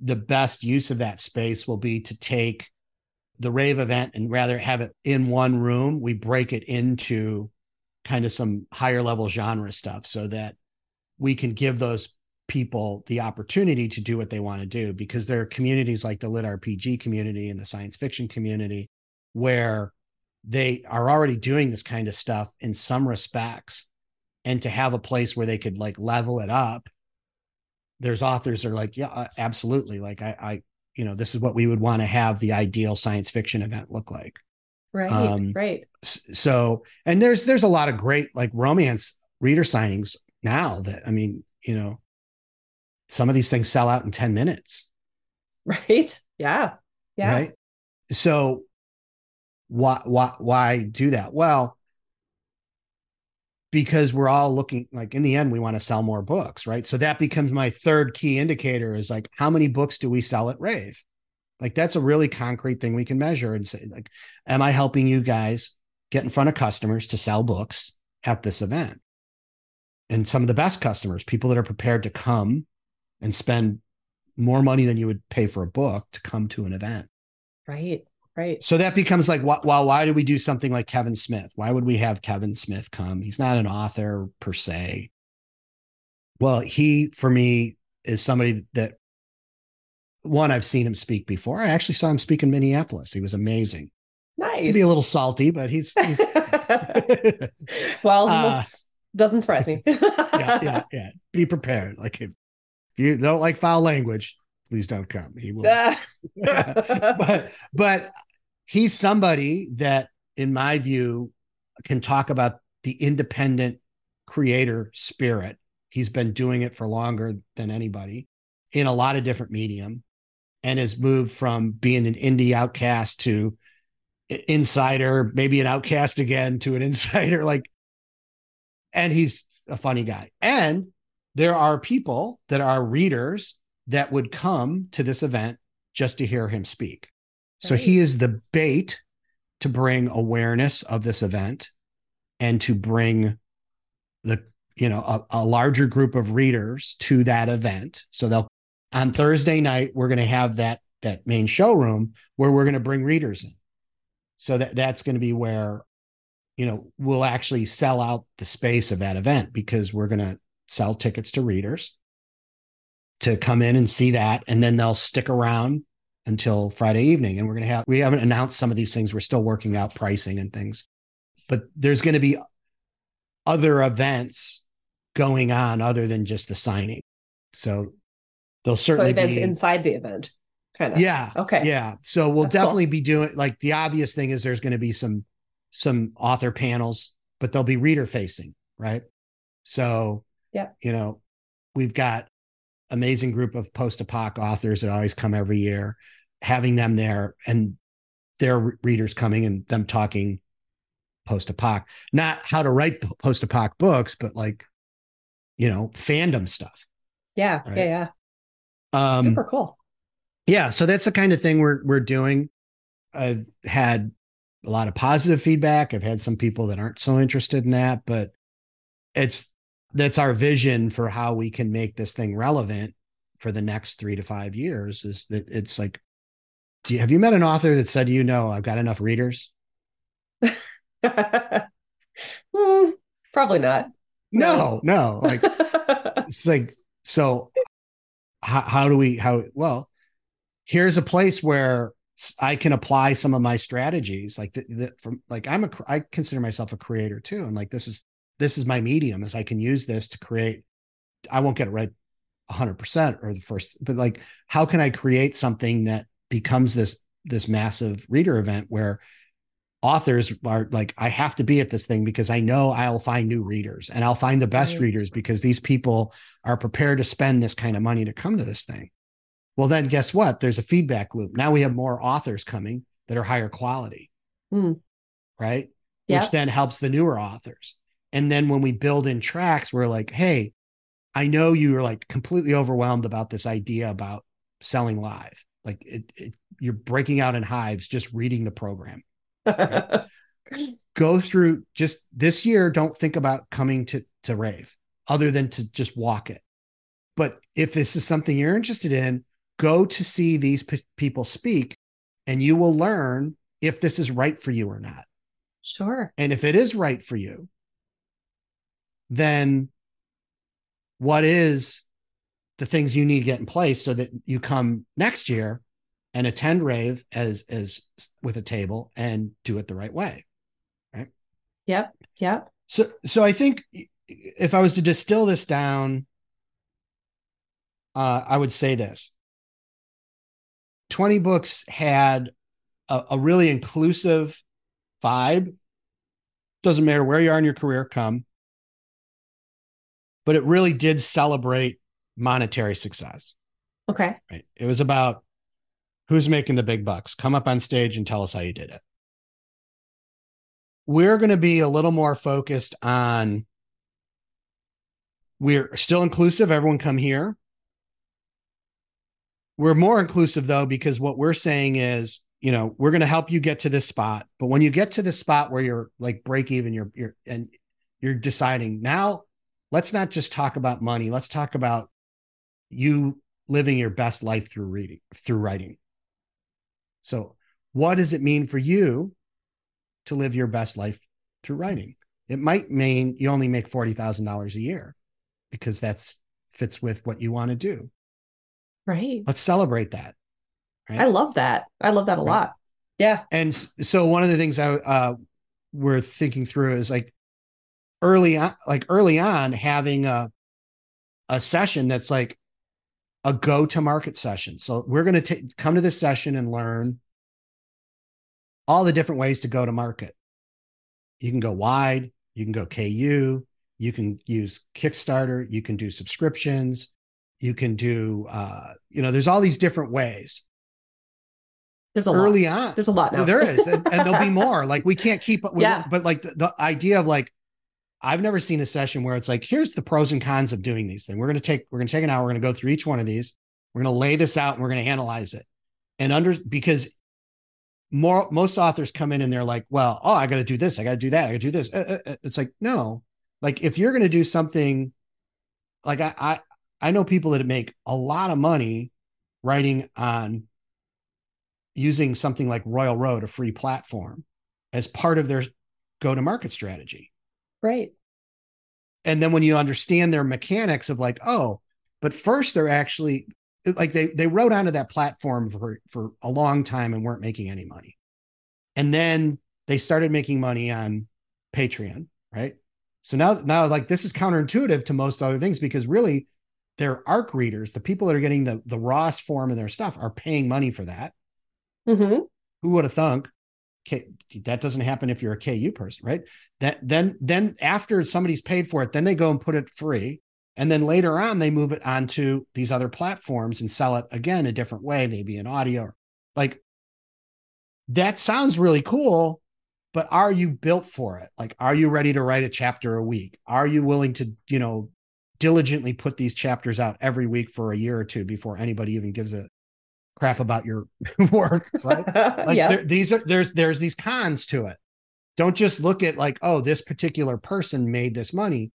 the best use of that space will be to take the rave event and rather have it in one room. We break it into kind of some higher level genre stuff so that we can give those people the opportunity to do what they want to do because there are communities like the lit RPG community and the science fiction community where they are already doing this kind of stuff in some respects and to have a place where they could like level it up there's authors that are like, yeah, uh, absolutely. Like I, I, you know, this is what we would want to have the ideal science fiction event look like. Right. Um, right. So, and there's, there's a lot of great like romance reader signings now that, I mean, you know, some of these things sell out in 10 minutes. Right. Yeah. Yeah. Right. So why, why, why do that? Well, because we're all looking like in the end we want to sell more books right? So that becomes my third key indicator is like how many books do we sell at rave? Like that's a really concrete thing we can measure and say like am i helping you guys get in front of customers to sell books at this event? And some of the best customers people that are prepared to come and spend more money than you would pay for a book to come to an event. Right Right. So that becomes like, well, why do we do something like Kevin Smith? Why would we have Kevin Smith come? He's not an author per se. Well, he, for me, is somebody that one, I've seen him speak before. I actually saw him speak in Minneapolis. He was amazing. Nice. Maybe a little salty, but he's, he's... well, uh, doesn't surprise me. yeah, yeah, yeah. Be prepared. Like if you don't like foul language, please don't come. He will. but but he's somebody that, in my view, can talk about the independent creator spirit. He's been doing it for longer than anybody in a lot of different medium and has moved from being an indie outcast to insider, maybe an outcast again to an insider. Like, and he's a funny guy. And there are people that are readers that would come to this event just to hear him speak. Right. So he is the bait to bring awareness of this event and to bring the you know a, a larger group of readers to that event. So they'll on Thursday night we're going to have that that main showroom where we're going to bring readers in. So that that's going to be where you know we'll actually sell out the space of that event because we're going to sell tickets to readers to come in and see that. And then they'll stick around until Friday evening. And we're going to have, we haven't announced some of these things. We're still working out pricing and things, but there's going to be other events going on other than just the signing. So they'll certainly so events be inside the event. Kind of. Yeah. Okay. Yeah. So we'll That's definitely cool. be doing like the obvious thing is there's going to be some some author panels, but they'll be reader facing, right? So yeah, you know, we've got amazing group of post-apoc authors that always come every year, having them there and their readers coming and them talking post-apoc, not how to write post-apoc books, but like, you know, fandom stuff. Yeah, right? yeah, yeah. Um, Super cool. Yeah, so that's the kind of thing we're we're doing. I've had a lot of positive feedback. I've had some people that aren't so interested in that, but it's that's our vision for how we can make this thing relevant for the next three to five years. Is that it's like, do you, have you met an author that said, you know, I've got enough readers? mm, probably not. No, no. Like it's like so. How, how do we? How well? Here's a place where I can apply some of my strategies like that from like I'm a I consider myself a creator too and like this is this is my medium as I can use this to create I won't get it right 100% or the first but like how can I create something that becomes this this massive reader event where authors are like I have to be at this thing because I know I'll find new readers and I'll find the best right. readers because these people are prepared to spend this kind of money to come to this thing well, then guess what? There's a feedback loop. Now we have more authors coming that are higher quality, mm. right? Yep. Which then helps the newer authors. And then when we build in tracks, we're like, hey, I know you are like completely overwhelmed about this idea about selling live. Like it, it you're breaking out in hives just reading the program. Right? Go through just this year. Don't think about coming to to rave other than to just walk it. But if this is something you're interested in, go to see these p- people speak and you will learn if this is right for you or not. Sure. And if it is right for you, then what is the things you need to get in place so that you come next year and attend rave as as with a table and do it the right way right yep yep so so i think if i was to distill this down uh, i would say this 20 books had a, a really inclusive vibe. Doesn't matter where you are in your career, come. But it really did celebrate monetary success. Okay. Right. It was about who's making the big bucks. Come up on stage and tell us how you did it. We're going to be a little more focused on we're still inclusive. Everyone come here. We're more inclusive though, because what we're saying is, you know, we're going to help you get to this spot. But when you get to the spot where you're like break even, you're, you're, and you're deciding now, let's not just talk about money. Let's talk about you living your best life through reading, through writing. So, what does it mean for you to live your best life through writing? It might mean you only make $40,000 a year because that's fits with what you want to do. Right. Let's celebrate that. Right? I love that. I love that a right. lot. Yeah. And so one of the things I uh we're thinking through is like early on like early on having a a session that's like a go to market session. So we're going to come to this session and learn all the different ways to go to market. You can go wide, you can go KU, you can use Kickstarter, you can do subscriptions, you can do uh you know there's all these different ways there's a early lot. on there's a lot now there is and, and there'll be more like we can't keep up with yeah. but like the, the idea of like i've never seen a session where it's like here's the pros and cons of doing these things. We're going to take we're going to take an hour we're going to go through each one of these. We're going to lay this out and we're going to analyze it. And under because more most authors come in and they're like well oh i got to do this i got to do that i got to do this. Uh, uh, uh, it's like no. Like if you're going to do something like I, I I know people that make a lot of money writing on using something like Royal Road, a free platform, as part of their go to market strategy. Right. And then when you understand their mechanics of like, oh, but first they're actually like they they wrote onto that platform for for a long time and weren't making any money. And then they started making money on Patreon, right? So now now like this is counterintuitive to most other things because really their ARC readers, the people that are getting the the Ross form and their stuff, are paying money for that. Mm-hmm. Who would have thunk? Okay, that doesn't happen if you're a KU person, right? That then then after somebody's paid for it, then they go and put it free, and then later on they move it onto these other platforms and sell it again a different way, maybe in audio. Like that sounds really cool, but are you built for it? Like, are you ready to write a chapter a week? Are you willing to, you know, diligently put these chapters out every week for a year or two before anybody even gives a crap about your work right? Like yeah. there, these are there's there's these cons to it. Don't just look at like oh this particular person made this money.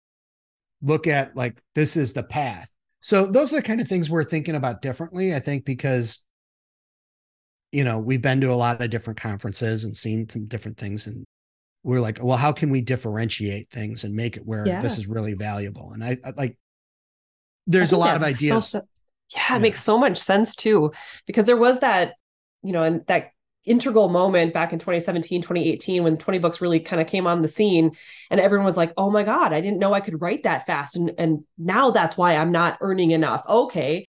Look at like this is the path. So those are the kind of things we're thinking about differently i think because you know we've been to a lot of different conferences and seen some different things and we're like well how can we differentiate things and make it where yeah. this is really valuable? And i, I like there's a lot of ideas. so, yeah, yeah, it makes so much sense too because there was that you know and that integral moment back in 2017 2018 when 20 books really kind of came on the scene and everyone was like oh my god i didn't know i could write that fast. And and now that's why i'm not earning enough. Okay.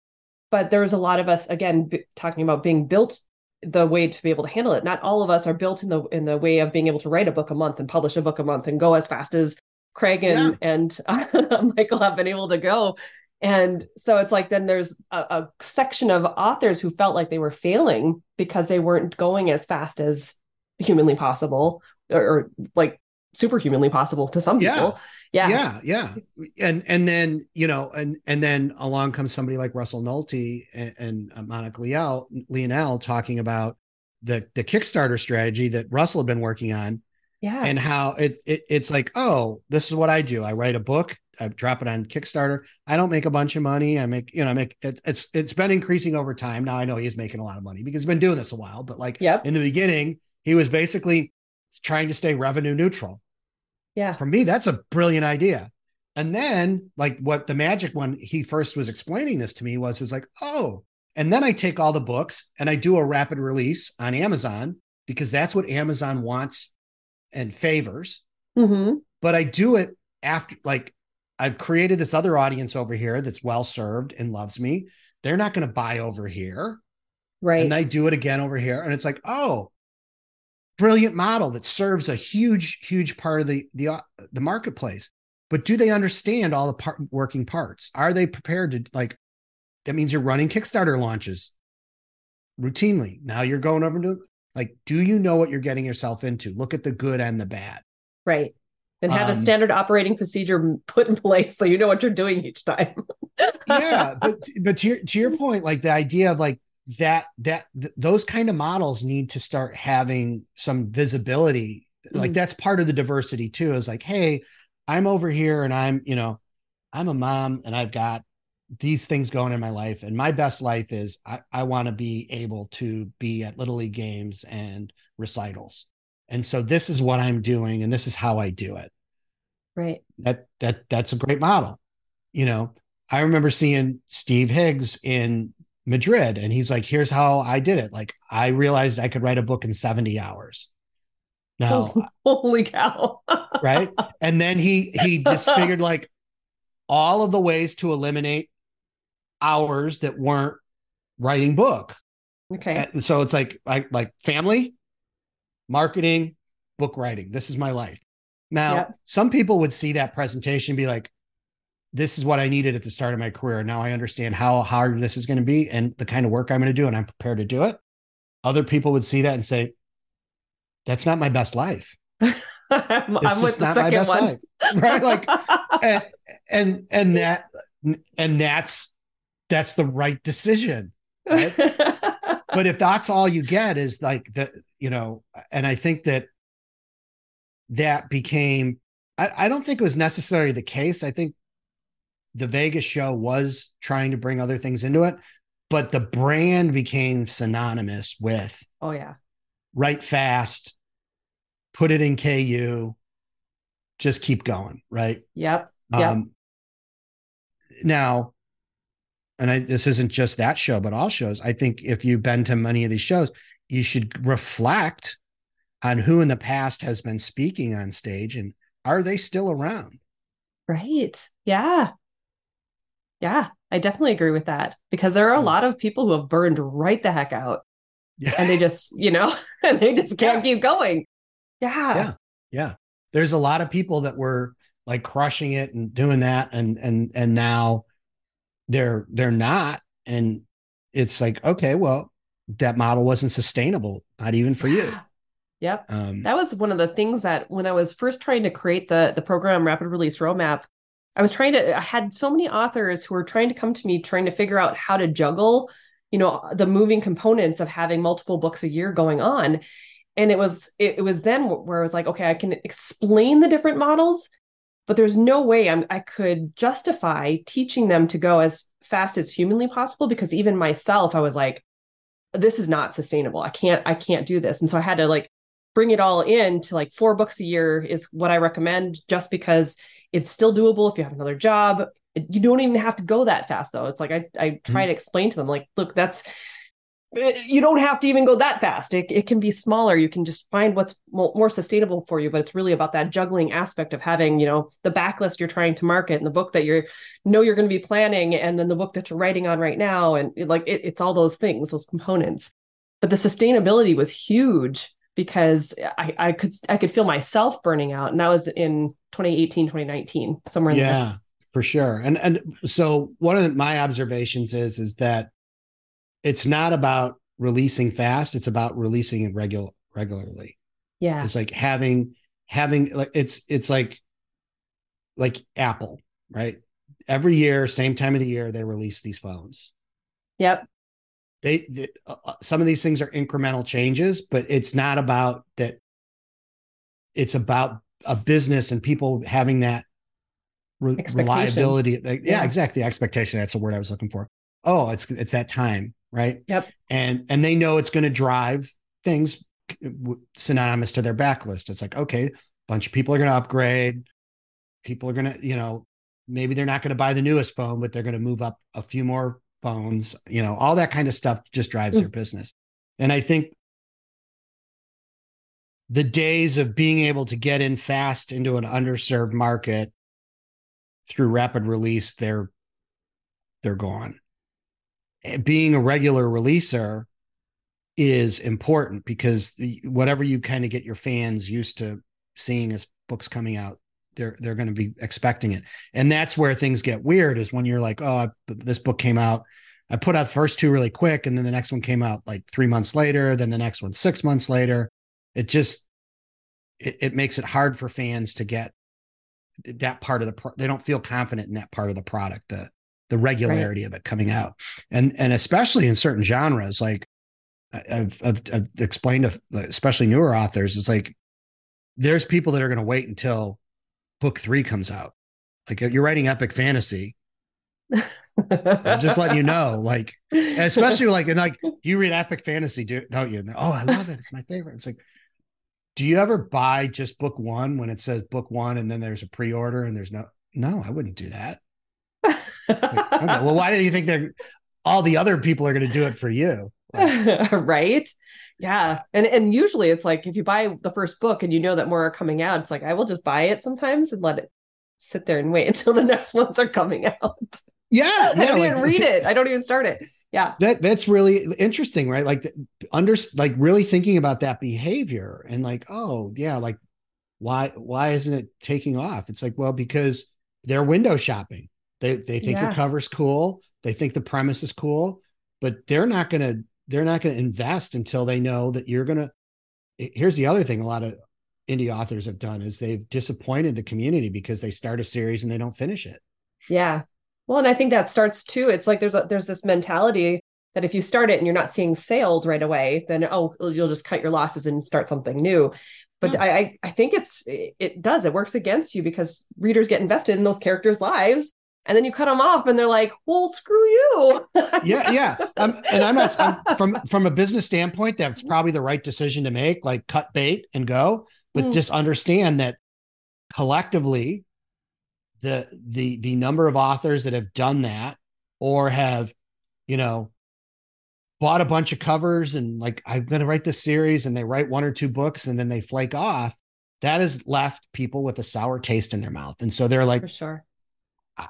But there's a lot of us again b- talking about being built the way to be able to handle it. Not all of us are built in the in the way of being able to write a book a month and publish a book a month and go as fast as craig and yeah. and uh, michael have been able to go and so it's like then there's a, a, section of authors who felt like they were failing because they weren't going as fast as humanly possible or, or like superhumanly possible to some people. Yeah. Yeah. Yeah. And and then, you know, and and then along comes somebody like Russell Nohelty and, and uh, Monica Leal, Leonelle talking about the the Kickstarter strategy that Russell had been working on. Yeah. And how it, it it's like, oh, this is what I do. I write a book I drop it on Kickstarter. I don't make a bunch of money. I make, you know, I make it's it's it's been increasing over time. Now I know he's making a lot of money because he's been doing this a while, but like yep. in the beginning, he was basically trying to stay revenue neutral. Yeah. For me, that's a brilliant idea. And then like what the magic one he first was explaining this to me was is like, oh, and then I take all the books and I do a rapid release on Amazon because that's what Amazon wants and favors. Mm-hmm. But I do it after like I've created this other audience over here that's well served and loves me. They're not going to buy over here. Right. And I do it again over here. And it's like, oh, brilliant model that serves a huge, huge part of the the uh, the marketplace. But do they understand all the part, working parts? Are they prepared to like that means you're running Kickstarter launches routinely. Now you're going over to like, do you know what you're getting yourself into? Look at the good and the bad. Right and have um, a standard operating procedure put in place so you know what you're doing each time. yeah, but but to your, to your point, like the idea of like that that th- those kind of models need to start having some visibility. Mm-hmm. Like that's part of the diversity too. Is like, hey, I'm over here and I'm you know, I'm a mom and I've got these things going in my life and my best life is I, I want to be able to be at little league games and recitals. And so this is what i'm doing and this is how i do it. Right. That that that's a great model. You know i remember seeing steve higgs in madrid and he's like here's how i did it. Like i realized i could write a book in 70 hours. Now holy cow. Right? And then he he just figured like all of the ways to eliminate hours that weren't writing book okay and so it's like like like family marketing, book writing. This is my life. Now, yep. some people would see that presentation and be like, this is what I needed at the start of my career. Now I understand how hard this is going to be and the kind of work I'm going to do, and I'm prepared to do it. Other people would see that and say, that's not my best life. I'm, I'm with the second one. Life. Right. Like, and, and, and that, and that's, that's the right decision. Right? but if that's all you get is like the you know and i think that that became I, I don't think it was necessarily the case i think the vegas show was trying to bring other things into it but the brand became synonymous with oh yeah write fast put it in ku just keep going right yep yep um, now and I, this isn't just that show, but all shows. I think if you've been to many of these shows, you should reflect on who in the past has been speaking on stage and are they still around? Right. Yeah. Yeah. I definitely agree with that because there are a hmm. lot of people who have burned right the heck out. Yeah. And they just, you know, and they just can't yeah. keep going. Yeah. Yeah. Yeah. There's a lot of people that were like crushing it and doing that and and and now they're they're not. And it's like okay well that model wasn't sustainable not even for you. Yep. Um, that was one of the things that when i was first trying to create the the program rapid release roadmap I was trying to I had so many authors who were trying to come to me trying to figure out how to juggle, you know, the moving components of having multiple books a year going on. And it was it, it was then where I was like, okay, I can explain the different models, but there's no way I'm, I could justify teaching them to go as fast as humanly possible because even myself, I was like, this is not sustainable. I can't I can't do this. And so I had to like bring it all in to like four books a year is what I recommend just because it's still doable if you have another job. You don't even have to go that fast though. It's like I I try mm-hmm. to explain to them like, look, that's Uh, you don't have to even go that fast. It, it can be smaller. You can just find what's more sustainable for you. But it's really about that juggling aspect of having, you know, the backlist you're trying to market and the book that you're know you're going to be planning, and then the book that you're writing on right now, and it, like it, it's all those things, those components. But the sustainability was huge because I, I could I could feel myself burning out, and that was in 2018, 2019, somewhere. yeah, for sure. And and so one of my observations is is that it's not about releasing fast; it's about releasing it regular regularly. Yeah, it's like having having like it's it's like like Apple, right? Every year, same time of the year, they release these phones. Yep they, they uh, uh, some of these things are incremental changes but it's not about that it's about a business and people having that re- reliability yeah, yeah, exactly expectation that's the word i was looking for oh it's it's that time right yep and and they know it's going to drive things synonymous to their backlist it's like okay a bunch of people are going to upgrade people are going to you know maybe they're not going to buy the newest phone but they're going to move up a few more phones, you know, all that kind of stuff just drives mm. their business. And I think the days of being able to get in fast into an underserved market through rapid release, they're they're gone. Eh, being a regular releaser is important because the, whatever you kind of get your fans used to seeing as books coming out they're they're going to be expecting it. And that's where things get weird is when you're like oh this book came out i put out the first two really quick and then the next one came out like three months later then the next one six months later. It just it, it makes it hard for fans to get that part of the pro- they don't feel confident in that part of the product the the regularity right. of it coming out and and especially in certain genres like I've, I've, I've explained to especially newer authors it's like there's people that are going to wait until book three comes out. Like you're writing epic fantasy. I'm just letting you know, like, especially like, and like, do you read epic fantasy? Do don't you? Oh, I love it. It's my favorite. It's like, do you ever buy just book one when it says book one and then there's a pre-order and there's no? No, I wouldn't do that. Like, okay, well, why do you think they're all the other people are going to do it for you? Like, right? Yeah. And and usually it's like if you buy the first book and you know that more are coming out, it's like I will just buy it sometimes and let it sit there and wait until the next ones are coming out. Yeah. yeah I don't like, even read it. I don't even start it. Yeah. That that's really interesting, right? Like under like really thinking about that behavior and like, oh yeah, like why why isn't it taking off? It's like, well, because they're window shopping. They they think yeah. your cover's cool. They think the premise is cool, but they're not gonna they're not going to invest until they know that you're going to here's the other thing a lot of indie authors have done is they've disappointed the community because they start a series and they don't finish it yeah well and i think that starts too it's like there's a, there's this mentality that if you start it and you're not seeing sales right away then oh you'll just cut your losses and start something new but yeah. I, I think it's it does it works against you because readers get invested in those characters lives and then you cut them off and they're like well screw you. Yeah yeah. Um, and i'm not I'm, from from a business standpoint that's probably the right decision to make like cut bait and go but mm. just understand that collectively the the the number of authors that have done that or have you know bought a bunch of covers and like i'm going to write this series and they write one or two books and then they flake off that has left people with a sour taste in their mouth. And so they're like for sure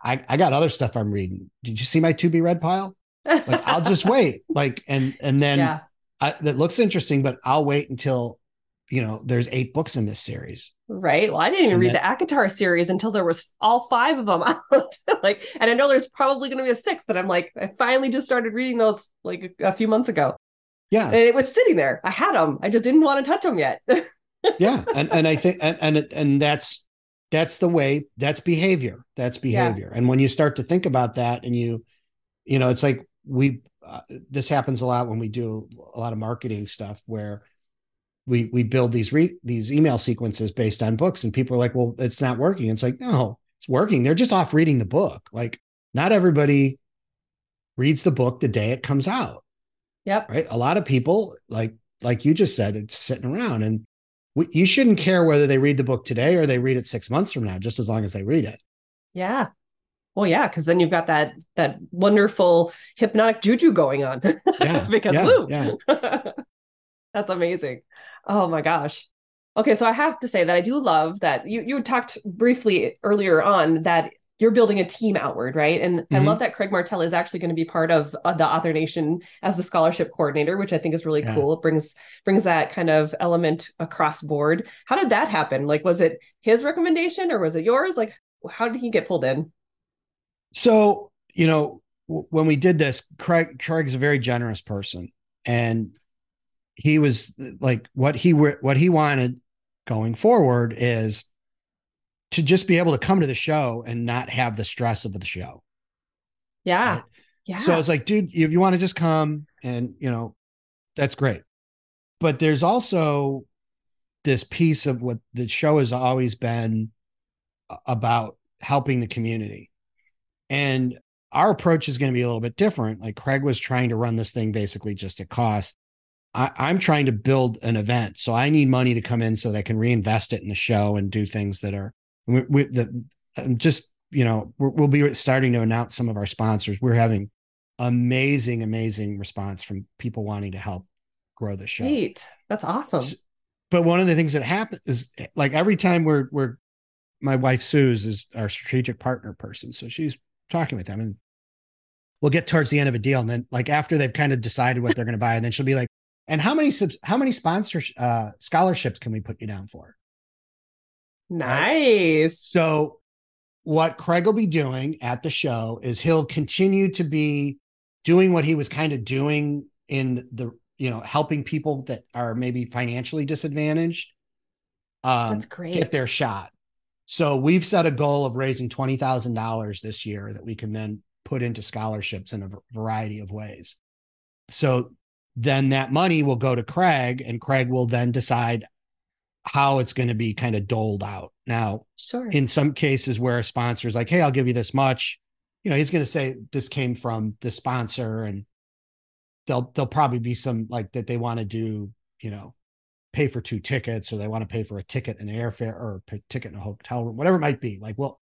I, I got other stuff I'm reading. Did you see my to be read pile? Like I'll just wait. Like and and then yeah. I, that looks interesting, but I'll wait until you know there's eight books in this series. Right. Well, I didn't even and read the Akatar series until there was all five of them out. like, and I know there's probably going to be a sixth, but I'm like, I finally just started reading those like a, a few months ago. Yeah. And it was sitting there. I had them. I just didn't want to touch them yet. yeah, and and I think and and and that's that's the way that's behavior that's behavior. Yeah. and when you start to think about that and you you know it's like we uh, this happens a lot when we do a lot of marketing stuff where we we build these re- these email sequences based on books and people are like well it's not working. It's like no it's working. They're just off reading the book. Like not everybody reads the book the day it comes out. Yep. Right? A lot of people like like you just said it's sitting around and we, you shouldn't care whether they read the book today or they read it six months from now just as long as they read it. Yeah. Well yeah because then you've got that that wonderful hypnotic juju going on. Yeah because yeah. that's amazing. Oh my gosh. Okay, so I have to say that I do love that you you talked briefly earlier on that you're building a team outward, right? And mm-hmm. I love that Craig Martell is actually going to be part of uh, the Author Nation as the scholarship coordinator, which I think is really yeah. cool. It brings brings that kind of element across board. How did that happen? Like, was it his recommendation or was it yours? Like, how did he get pulled in? So, you know, w- when we did this, Craig Craig's a very generous person, and he was like what he what he wanted going forward is to just be able to come to the show and not have the stress of the show. Yeah. Right? Yeah. So I was like, dude, if you want to just come and, you know, that's great. But there's also this piece of what the show has always been about helping the community. And our approach is going to be a little bit different. Like Craig was trying to run this thing basically just at cost. I, am trying to build an event, so I need money to come in so that I can reinvest it in the show and do things that are we, we the just you know we will be starting to announce some of our sponsors. We're having amazing, amazing response from people wanting to help grow the show. Great, that's awesome. But one of the things that happens is like every time we're we're my wife Sue's is our strategic partner person, so she's talking with them and we'll get towards the end of a deal and then like after they've kind of decided what they're going to buy and then she'll be like and how many subs- how many sponsor uh, scholarships can we put you down for? Nice. Right? So what Craig will be doing at the show is he'll continue to be doing what he was kind of doing in the you know helping people that are maybe financially disadvantaged um That's great. get their shot. So we've set a goal of raising $20,000 this year that we can then put into scholarships in a variety of ways. So then that money will go to Craig and Craig will then decide how it's going to be kind of doled out. Now, sure. in some cases where a sponsor is like, hey, I'll give you this much, you know, he's going to say this came from the sponsor and they'll there'll probably be some like that they want to do, you know, pay for two tickets or they want to pay for a ticket and airfare or a ticket in a hotel room, whatever it might be. Like, well,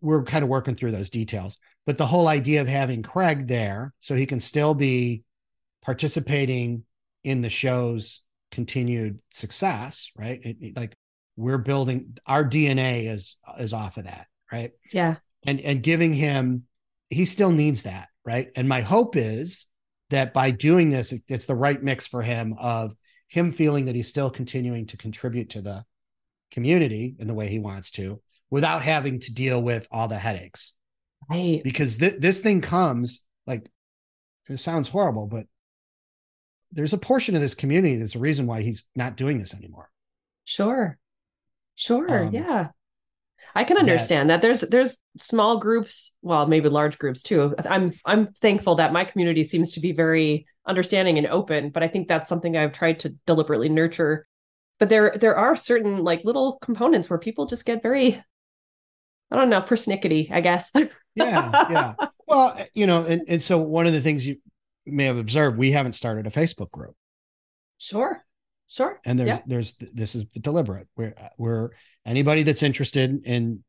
we're kind of working through those details. But the whole idea of having Craig there so he can still be participating in the show's continued success, right? It, it, like we're building our DNA is is off of that, right? Yeah. And and giving him he still needs that, right? And my hope is that by doing this, it, it's the right mix for him of him feeling that he's still continuing to contribute to the community in the way he wants to without having to deal with all the headaches. Right. Because th- this thing comes like it sounds horrible, but there's a portion of this community that's a reason why he's not doing this anymore. Sure. Sure. Um, yeah. I can understand that, that there's there's small groups, well, maybe large groups too. I'm I'm thankful that my community seems to be very understanding and open, but I think that's something I've tried to deliberately nurture. But there there are certain like little components where people just get very I don't know, persnickety, I guess. yeah, yeah. Well, you know, and, and so one of the things you may have observed, we haven't started a Facebook group. Sure. Sure. And there's, yeah. there's, this is deliberate. We're, we're anybody that's interested in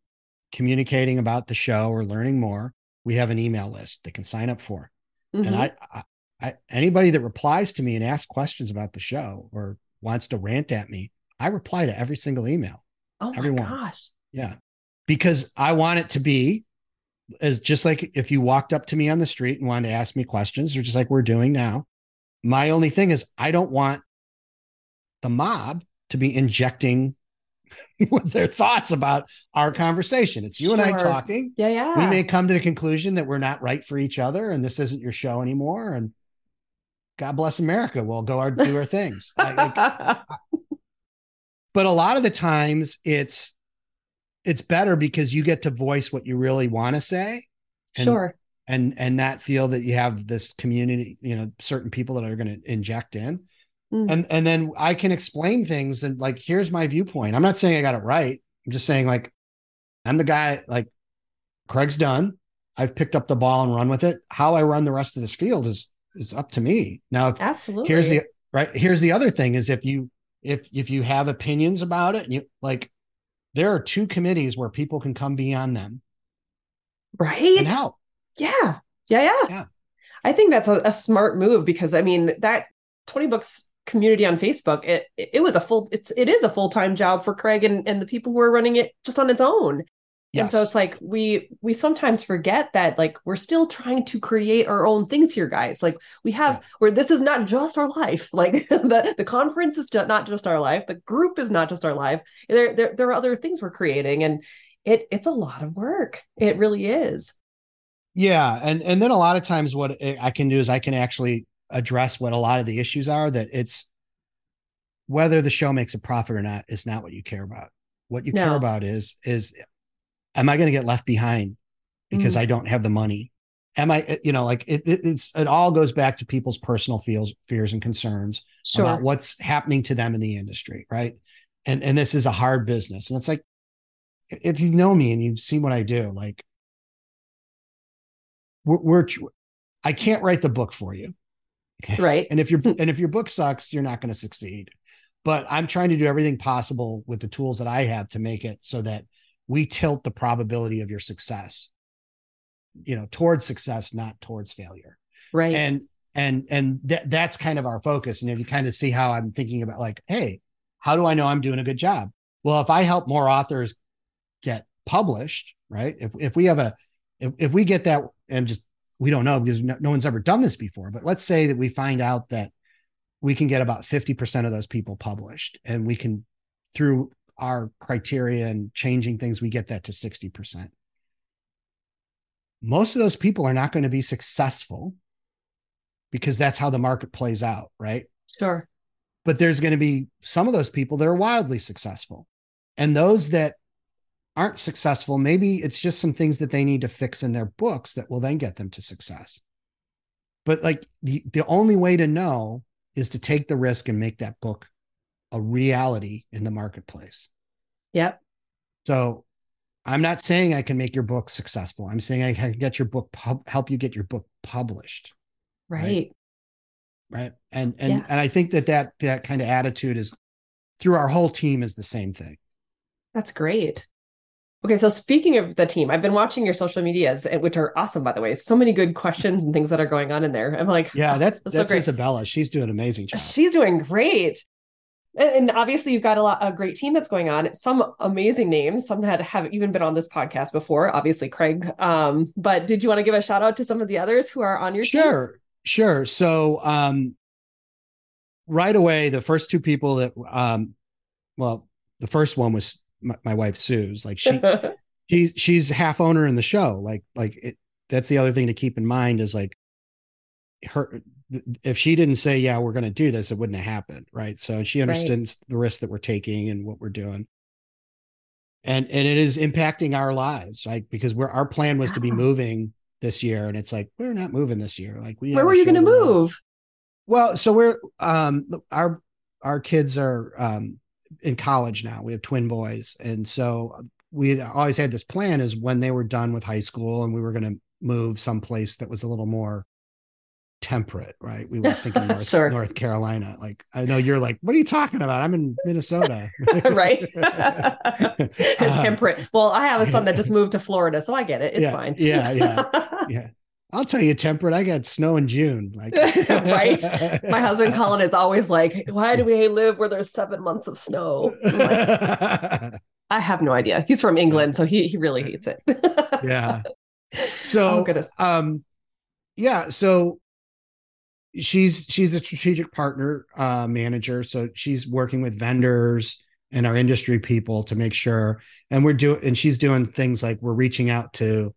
communicating about the show or learning more, we have an email list they can sign up for. Mm-hmm. And I, I, I, anybody that replies to me and asks questions about the show or wants to rant at me, I reply to every single email. Oh my Everyone. gosh. Yeah. Because I want it to be as just like if you walked up to me on the street and wanted to ask me questions, or just like we're doing now. My only thing is, I don't want the mob to be injecting with their thoughts about our conversation. It's you sure. and I talking. Yeah, yeah. We may come to the conclusion that we're not right for each other and this isn't your show anymore. And God bless America. We'll go our, do our things. Like, but a lot of the times it's it's better because you get to voice what you really want to say. And, sure. And and not feel that you have this community, you know, certain people that are going to inject in. Mm. And and then I can explain things and like here's my viewpoint. I'm not saying I got it right. I'm just saying like I'm the guy like Craig's done. I've picked up the ball and run with it. How I run the rest of this field is is up to me. Now, absolutely. Here's the right. Here's the other thing: is if you if if you have opinions about it, and you like, there are two committees where people can come beyond them, right? And help. Yeah, yeah, yeah. Yeah. I think that's a, a smart move because I mean that twenty books community on Facebook, it it was a full it's it is a full time job for Craig and and the people who are running it just on its own. Yes. And so it's like we we sometimes forget that like we're still trying to create our own things here, guys. Like we have yeah. where this is not just our life. Like the the conference is not just our life. The group is not just our life. There there there are other things we're creating, and it it's a lot of work. It really is. Yeah, and and then a lot of times what I can do is I can actually address what a lot of the issues are. That it's whether the show makes a profit or not is not what you care about. What you no. care about is is am I going to get left behind because mm. I don't have the money? Am I, you know, like it, it, it's, it all goes back to people's personal feels, fears and concerns sure. about what's happening to them in the industry. Right. And, and this is a hard business. And it's like, if you know me and you've seen what I do, like we're, we're I can't write the book for you. Right. and if your, and if your book sucks, you're not going to succeed but I'm trying to do everything possible with the tools that I have to make it so that we tilt the probability of your success you know towards success not towards failure. Right. And and and that that's kind of our focus. And if you kind of see how i'm thinking about like hey how do i know i'm doing a good job? Well if i help more authors get published right? If if we have a if, if we get that and just we don't know because no, no one's ever done this before but let's say that we find out that we can get about 50% of those people published and we can through our criteria and changing things, we get that to 60%. Most of those people are not going to be successful because that's how the market plays out, right? Sure. But there's going to be some of those people that are wildly successful. And those that aren't successful, maybe it's just some things that they need to fix in their books that will then get them to success. But like the, the only way to know is to take the risk and make that book a reality in the marketplace. Yep. So I'm not saying I can make your book successful. I'm saying I can get your book pub- help you get your book published. Right. Right. right? And and yeah. and I think that that that kind of attitude is through our whole team is the same thing. That's great. Okay, so speaking of the team, I've been watching your social medias, eh, which are awesome, by the way. So many good questions and things that are going on in there. I'm like, yeah, that's that's, that's so Isabella. She's doing an amazing job. She's doing great and obviously you've got a lot a great team that's going on some amazing names some that have even been on this podcast before obviously craig um, but did you want to give a shout out to some of the others who are on your show? sure team? sure so um, right away the first two people that um, well the first one was my, my wife sue's like she she she's half owner in the show like like it that's the other thing to keep in mind is like her if she didn't say, yeah, we're going to do this, it wouldn't have happened. Right. So she understands right. the risk that we're taking and what we're doing. And, and it is impacting our lives, like, because we're, our plan was to be moving this year. And it's like, we're not moving this year. Like we, where were you going to move? Well, so we're, um, our, our kids are, um, in college now. We have twin boys. And so we always had this plan is when they were done with high school and we were going to move someplace that was a little more temperate, right? We were thinking North, sure. North Carolina. Like, I know you're like, what are you talking about? I'm in Minnesota. right. temperate. Well, I have a son that just moved to Florida, so I get it. It's yeah, fine. yeah, yeah, yeah. I'll tell you, temperate. I got snow in June. Like, right. My husband Colin is always like, "Why do we live where there's seven months of snow?" Like, I have no idea. He's from England, so he he really hates it. yeah. So, oh, um, yeah. So she's she's a strategic partner uh, manager, so she's working with vendors and our industry people to make sure. And we're doing, and she's doing things like we're reaching out to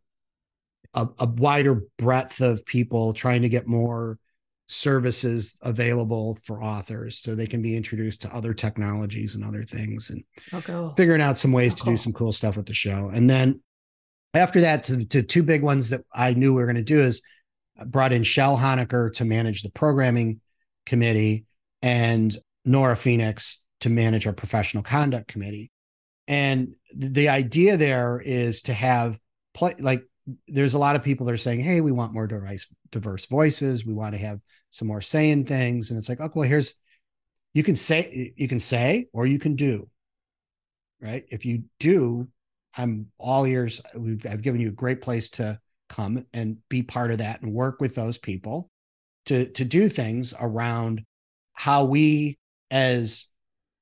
a, a wider breadth of people, trying to get more services available for authors so they can be introduced to other technologies and other things and okay. figuring out some ways to cool. do some cool stuff with the show. And then after that, to, to two big ones that I knew we were going to do is brought in Shell Honecker to manage the programming committee and Nora Phoenix to manage our professional conduct committee. And the idea there is to have play like there's a lot of people that are saying, "Hey, we want more diverse diverse voices. We want to have some more saying things." And it's like, "Okay, well, here's you can say you can say or you can do." Right? If you do, I'm all ears. We've I've given you a great place to come and be part of that and work with those people to to do things around how we as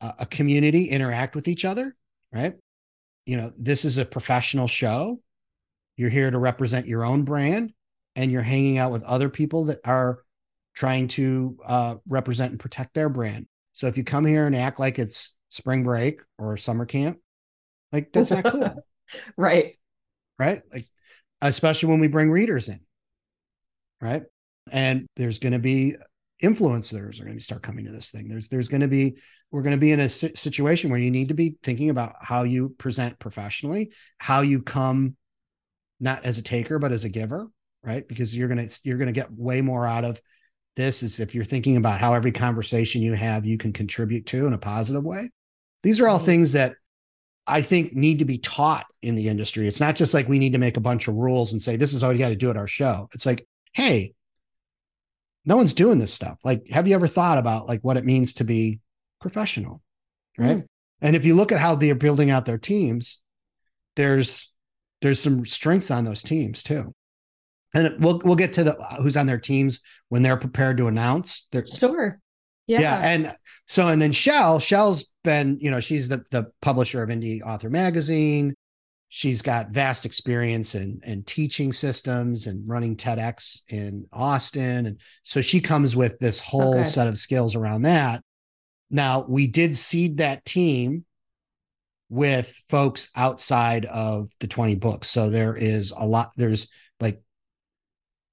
a, community interact with each other, right? You know, this is a professional show you're here to represent your own brand and you're hanging out with other people that are trying to uh, represent and protect their brand. So if you come here and act like it's spring break or summer camp, like that's not cool. right. Right. Like, especially when we bring readers in. Right. And there's going to be influencers are going to start coming to this thing. There's, there's going to be, we're going to be in a situation where you need to be thinking about how you present professionally, how you come not as a taker but as a giver right because you're going to you're going to get way more out of this is if you're thinking about how every conversation you have you can contribute to in a positive way these are all mm-hmm. things that i think need to be taught in the industry it's not just like we need to make a bunch of rules and say this is all you got to do at our show it's like hey no one's doing this stuff like have you ever thought about like what it means to be professional right mm. and if you look at how they're building out their teams there's there's some strengths on those teams too. And we'll we'll get to the who's on their teams when they're prepared to announce. They're, sure. Yeah. yeah. And so and then Chelle, Chelle's been, you know, she's the the publisher of Indie Author Magazine. She's got vast experience in in teaching systems and running TEDx in Austin. And so she comes with this oh, whole okay. set of skills around that. Now we did seed that team with folks outside of the 20 books. So there is a lot, there's like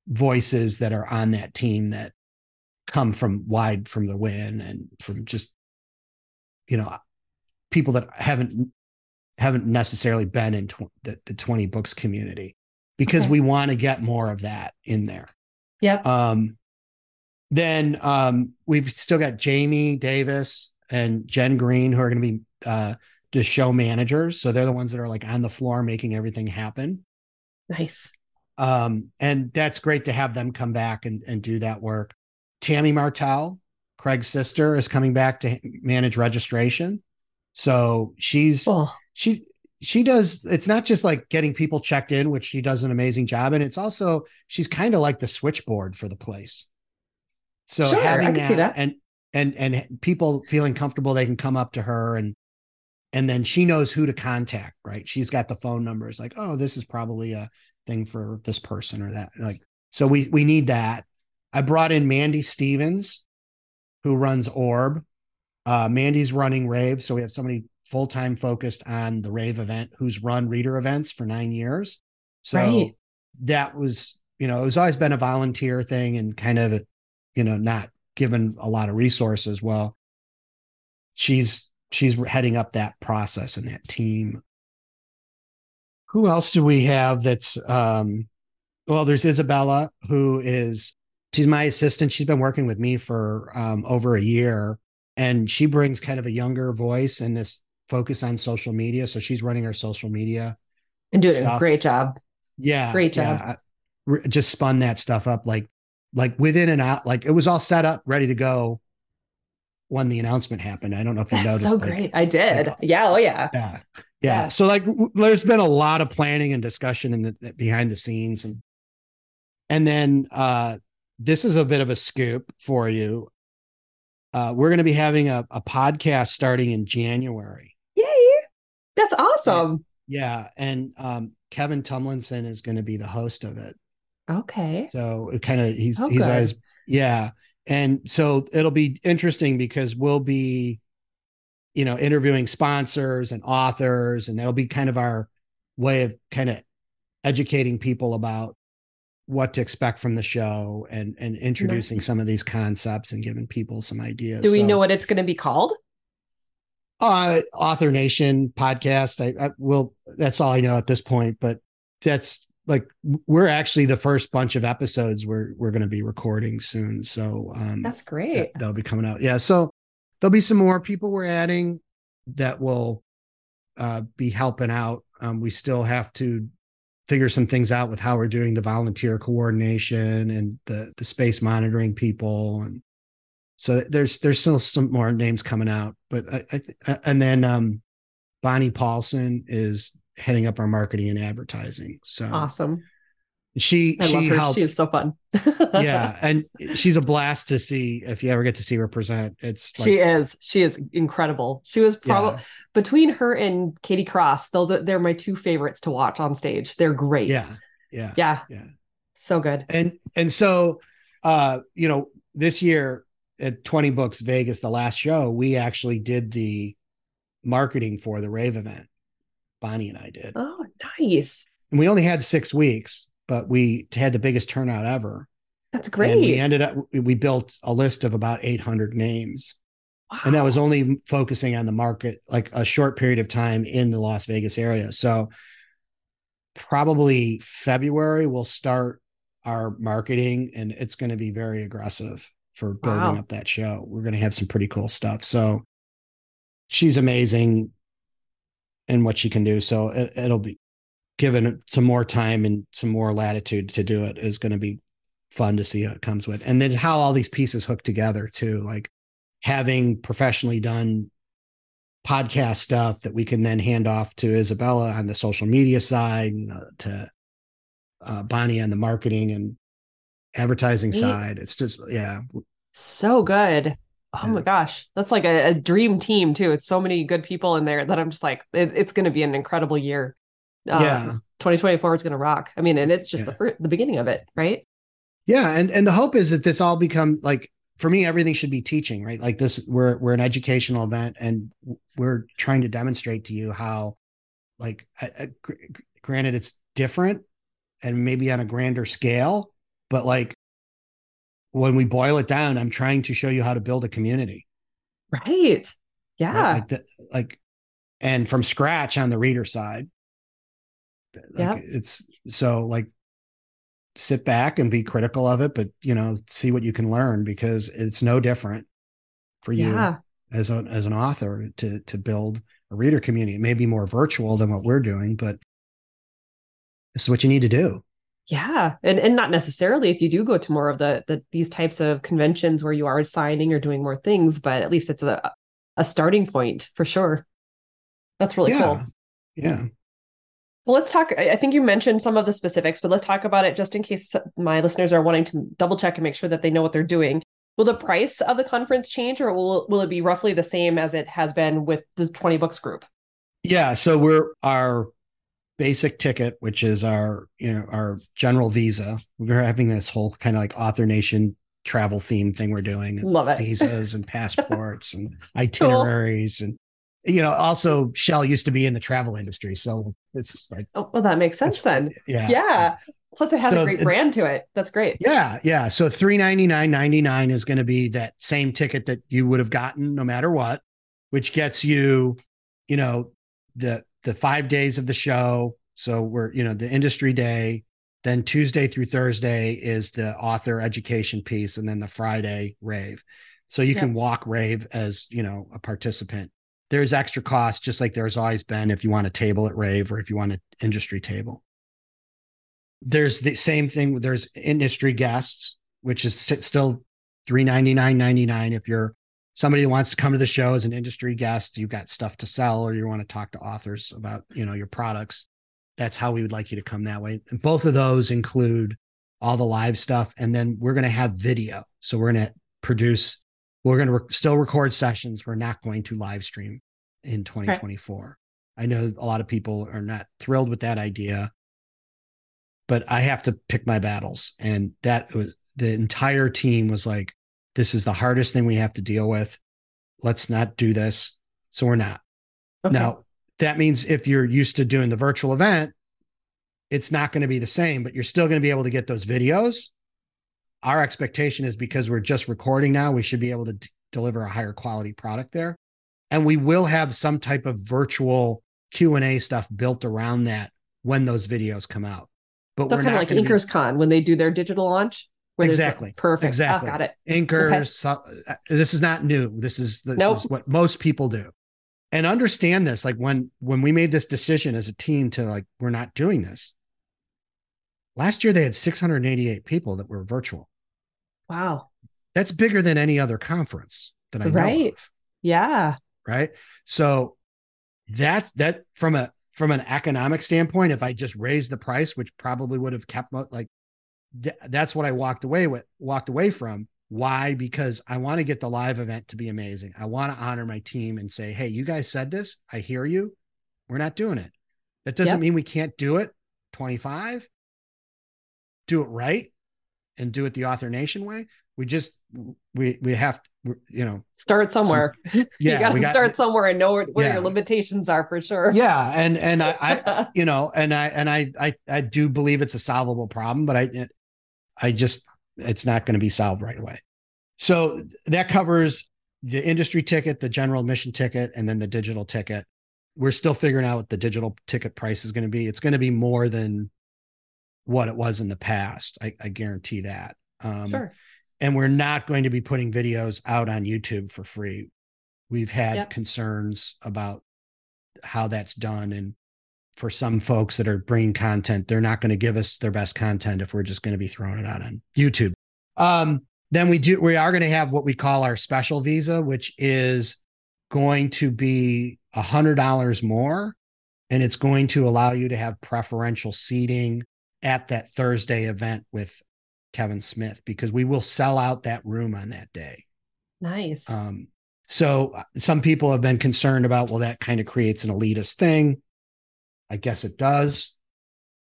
voices that are on that team that come from wide from the win and from just, you know, people that haven't haven't necessarily been in tw- the, the 20 books community because okay. we want to get more of that in there. Yep. Um, then um, we've still got Jamie Davis and Jen Green who are going to be uh, just show managers. So they're the ones that are like on the floor making everything happen. Nice. Um, and that's great to have them come back and, and do that work. Tammy Martelle, Craig's sister, is coming back to manage registration. So she's oh. she she does it's not just like getting people checked in, which she does an amazing job. And it's also she's kind of like the switchboard for the place. So sure, having that, that and and and people feeling comfortable they can come up to her and and then she knows who to contact right she's got the phone numbers like oh this is probably a thing for this person or that like so we we need that i brought in mandy stevens who runs orb uh, mandy's running rave so we have somebody full-time focused on the rave event who's run reader events for nine years so right. that was you know it was always been a volunteer thing and kind of you know not given a lot of resources well she's she's heading up that process and that team. Who else do we have that's um well there's Isabella who is she's my assistant. She's been working with me for um over a year and she brings kind of a younger voice and this focus on social media. So she's running our social media and doing stuff. a great job. Yeah. Great job. Yeah. Just spun that stuff up like like within and out like it was all set up ready to go when the announcement happened. I don't know if you That's noticed. So like, great. I did. Like, yeah. Oh yeah. Yeah. Yeah. So like w- there's been a lot of planning and discussion in the behind the scenes and and then uh this is a bit of a scoop for you. Uh we're going to be having a, a podcast starting in January. Yay. That's awesome. Yeah. yeah. And um Kevin Tumlinson is going to be the host of it. Okay. So it kind of he's so he's always yeah and so it'll be interesting because we'll be you know interviewing sponsors and authors and that'll be kind of our way of kind of educating people about what to expect from the show and and introducing nice. some of these concepts and giving people some ideas. Do we so, know what it's going to be called? Uh, Author Nation podcast. I, I will. That's all I know at this point. But that's like we're actually the first bunch of episodes we're we're going to be recording soon. So um, that's great. That, that'll be coming out. Yeah. So there'll be some more people we're adding that will uh, be helping out. Um, we still have to figure some things out with how we're doing the volunteer coordination and the the space monitoring people and so there's there's still some more names coming out but I, I th- and then um bonnie paulson is heading up our marketing and advertising. So awesome she I she helped, she is so fun. Yeah and she's a blast to see if you ever get to see her present. It's like, she is. She is incredible. She was probably yeah. between her and katie cross those are they're my two favorites to watch on stage. They're great. Yeah yeah yeah. yeah. So good. And and so uh you know this year at 20 books vegas the last show we actually did the marketing for the rave event. Bonnie and i did. Oh nice. And we only had six weeks but we had the biggest turnout ever. That's great. And we ended up we built a list of about 800 names. Wow. And that was only focusing on the market like a short period of time in the Las Vegas area. So probably February we'll start our marketing and it's going to be very aggressive for building wow. up that show. We're going to have some pretty cool stuff. So she's amazing in what she can do. So it, it'll be given some more time and some more latitude to do it is going to be fun to see how it comes with. And then how all these pieces hook together too like having professionally done podcast stuff that we can then hand off to isabella on the social media side uh, to uh, bonnie on the marketing and advertising side. It's just yeah. So good. Oh yeah. my gosh. That's like a, a, dream team too. It's so many good people in there that i'm just like it, it's going to be an incredible year um, yeah 2024 is going to rock. I mean and it's just yeah. the first, the beginning of it right? Yeah and and the hope is that this all become like for me everything should be teaching right? Like this we're we're an educational event and we're trying to demonstrate to you how like granted it's different and maybe on a grander scale but like when we boil it down i'm trying to show you how to build a community. Right. Yeah. Right? like, the, like and from scratch on the reader side like yep. it's so like sit back and be critical of it, but you know, see what you can learn because it's no different for you yeah. as a as an author to to build a reader community. It may be more virtual than what we're doing, but this is what you need to do. Yeah. And and not necessarily if you do go to more of the the these types of conventions where you are signing or doing more things, but at least it's a a starting point for sure. That's really yeah. cool. Yeah. Well, let's talk. I think you mentioned some of the specifics, but let's talk about it just in case my listeners are wanting to double check and make sure that they know what they're doing. Will the price of the conference change or will, will it be roughly the same as it has been with the 20 books group? Yeah. So we're our basic ticket, which is our, you know, our general visa. We're having this whole kind of like author nation travel theme thing we're doing. Love it. Visas and passports and itineraries cool. and you know, also Chelle used to be in the travel industry, so it's like oh, well, that makes sense then. Yeah, yeah. Plus, it has so a great brand to it. That's great. Yeah, yeah. So three ninety nine ninety nine is going to be that same ticket that you would have gotten no matter what, which gets you, you know, the the five days of the show. So we're you know the industry day, then Tuesday through Thursday is the author education piece, and then the Friday rave. So you yep. can walk rave as you know a participant there's extra cost, just like there's always been if you want a table at Rave or if you want an industry table. There's the same thing. There's industry guests, which is still three ninety nine ninety nine. If you're somebody who wants to come to the show as an industry guest, you've got stuff to sell, or you want to talk to authors about you know your products. That's how we would like you to come that way. And both of those include all the live stuff, and then we're going to have video. So we're going to produce we're going to re- still record sessions. We're not going to live stream in 2024. Okay. I know a lot of people are not thrilled with that idea, but I have to pick my battles. And that was the entire team was like, this is the hardest thing we have to deal with. Let's not do this. So we're not. Okay. Now, that means if you're used to doing the virtual event, it's not going to be the same, but you're still going to be able to get those videos. Our expectation is because we're just recording now, we should be able to d- deliver a higher quality product there. And we will have some type of virtual Q&A stuff built around that when those videos come out. But so we're kind of like Inkers be... Con when they do their digital launch. exactly. Perfect. Exactly. Oh, got it. Inkers. Okay. So, uh, this is not new. This is this nope. is what most people do. And understand this. Like when when we made this decision as a team to like we're not doing this. Last year they had 688 people that were virtual. Wow. That's bigger than any other conference that I know right. of. Yeah. Right. So that's that from a from an economic standpoint, if I just raised the price, which probably would have kept like th- that's what I walked away with, walked away from. Why? Because I want to get the live event to be amazing. I want to honor my team and say, hey, you guys said this. I hear you. We're not doing it. That doesn't yep. mean we can't do it 25, do it right, and do it the Author Nation way. We just we we have you know start somewhere. Some, yeah you got to start somewhere and know where, where yeah. your limitations are for sure. Yeah and and I, I you know and i and I, I i do believe it's a solvable problem but i it, i just it's not going to be solved right away. So that covers the industry ticket the general admission ticket and then the digital ticket. We're still figuring out what the digital ticket price is going to be. It's going to be more than what it was in the past. I, I guarantee that. Um, sure and we're not going to be putting videos out on YouTube for free. We've had yep. concerns about how that's done. And for some folks that are bringing content, they're not going to give us their best content if we're just going to be throwing it out on YouTube. Um, then we do, we are going to have what we call our special visa, which is going to be a hundred dollars more. And it's going to allow you to have preferential seating at that Thursday event with Kevin Smith because we will sell out that room on that day. Nice. Um, so uh, some people have been concerned about, well, that kind of creates an elitist thing. I guess it does.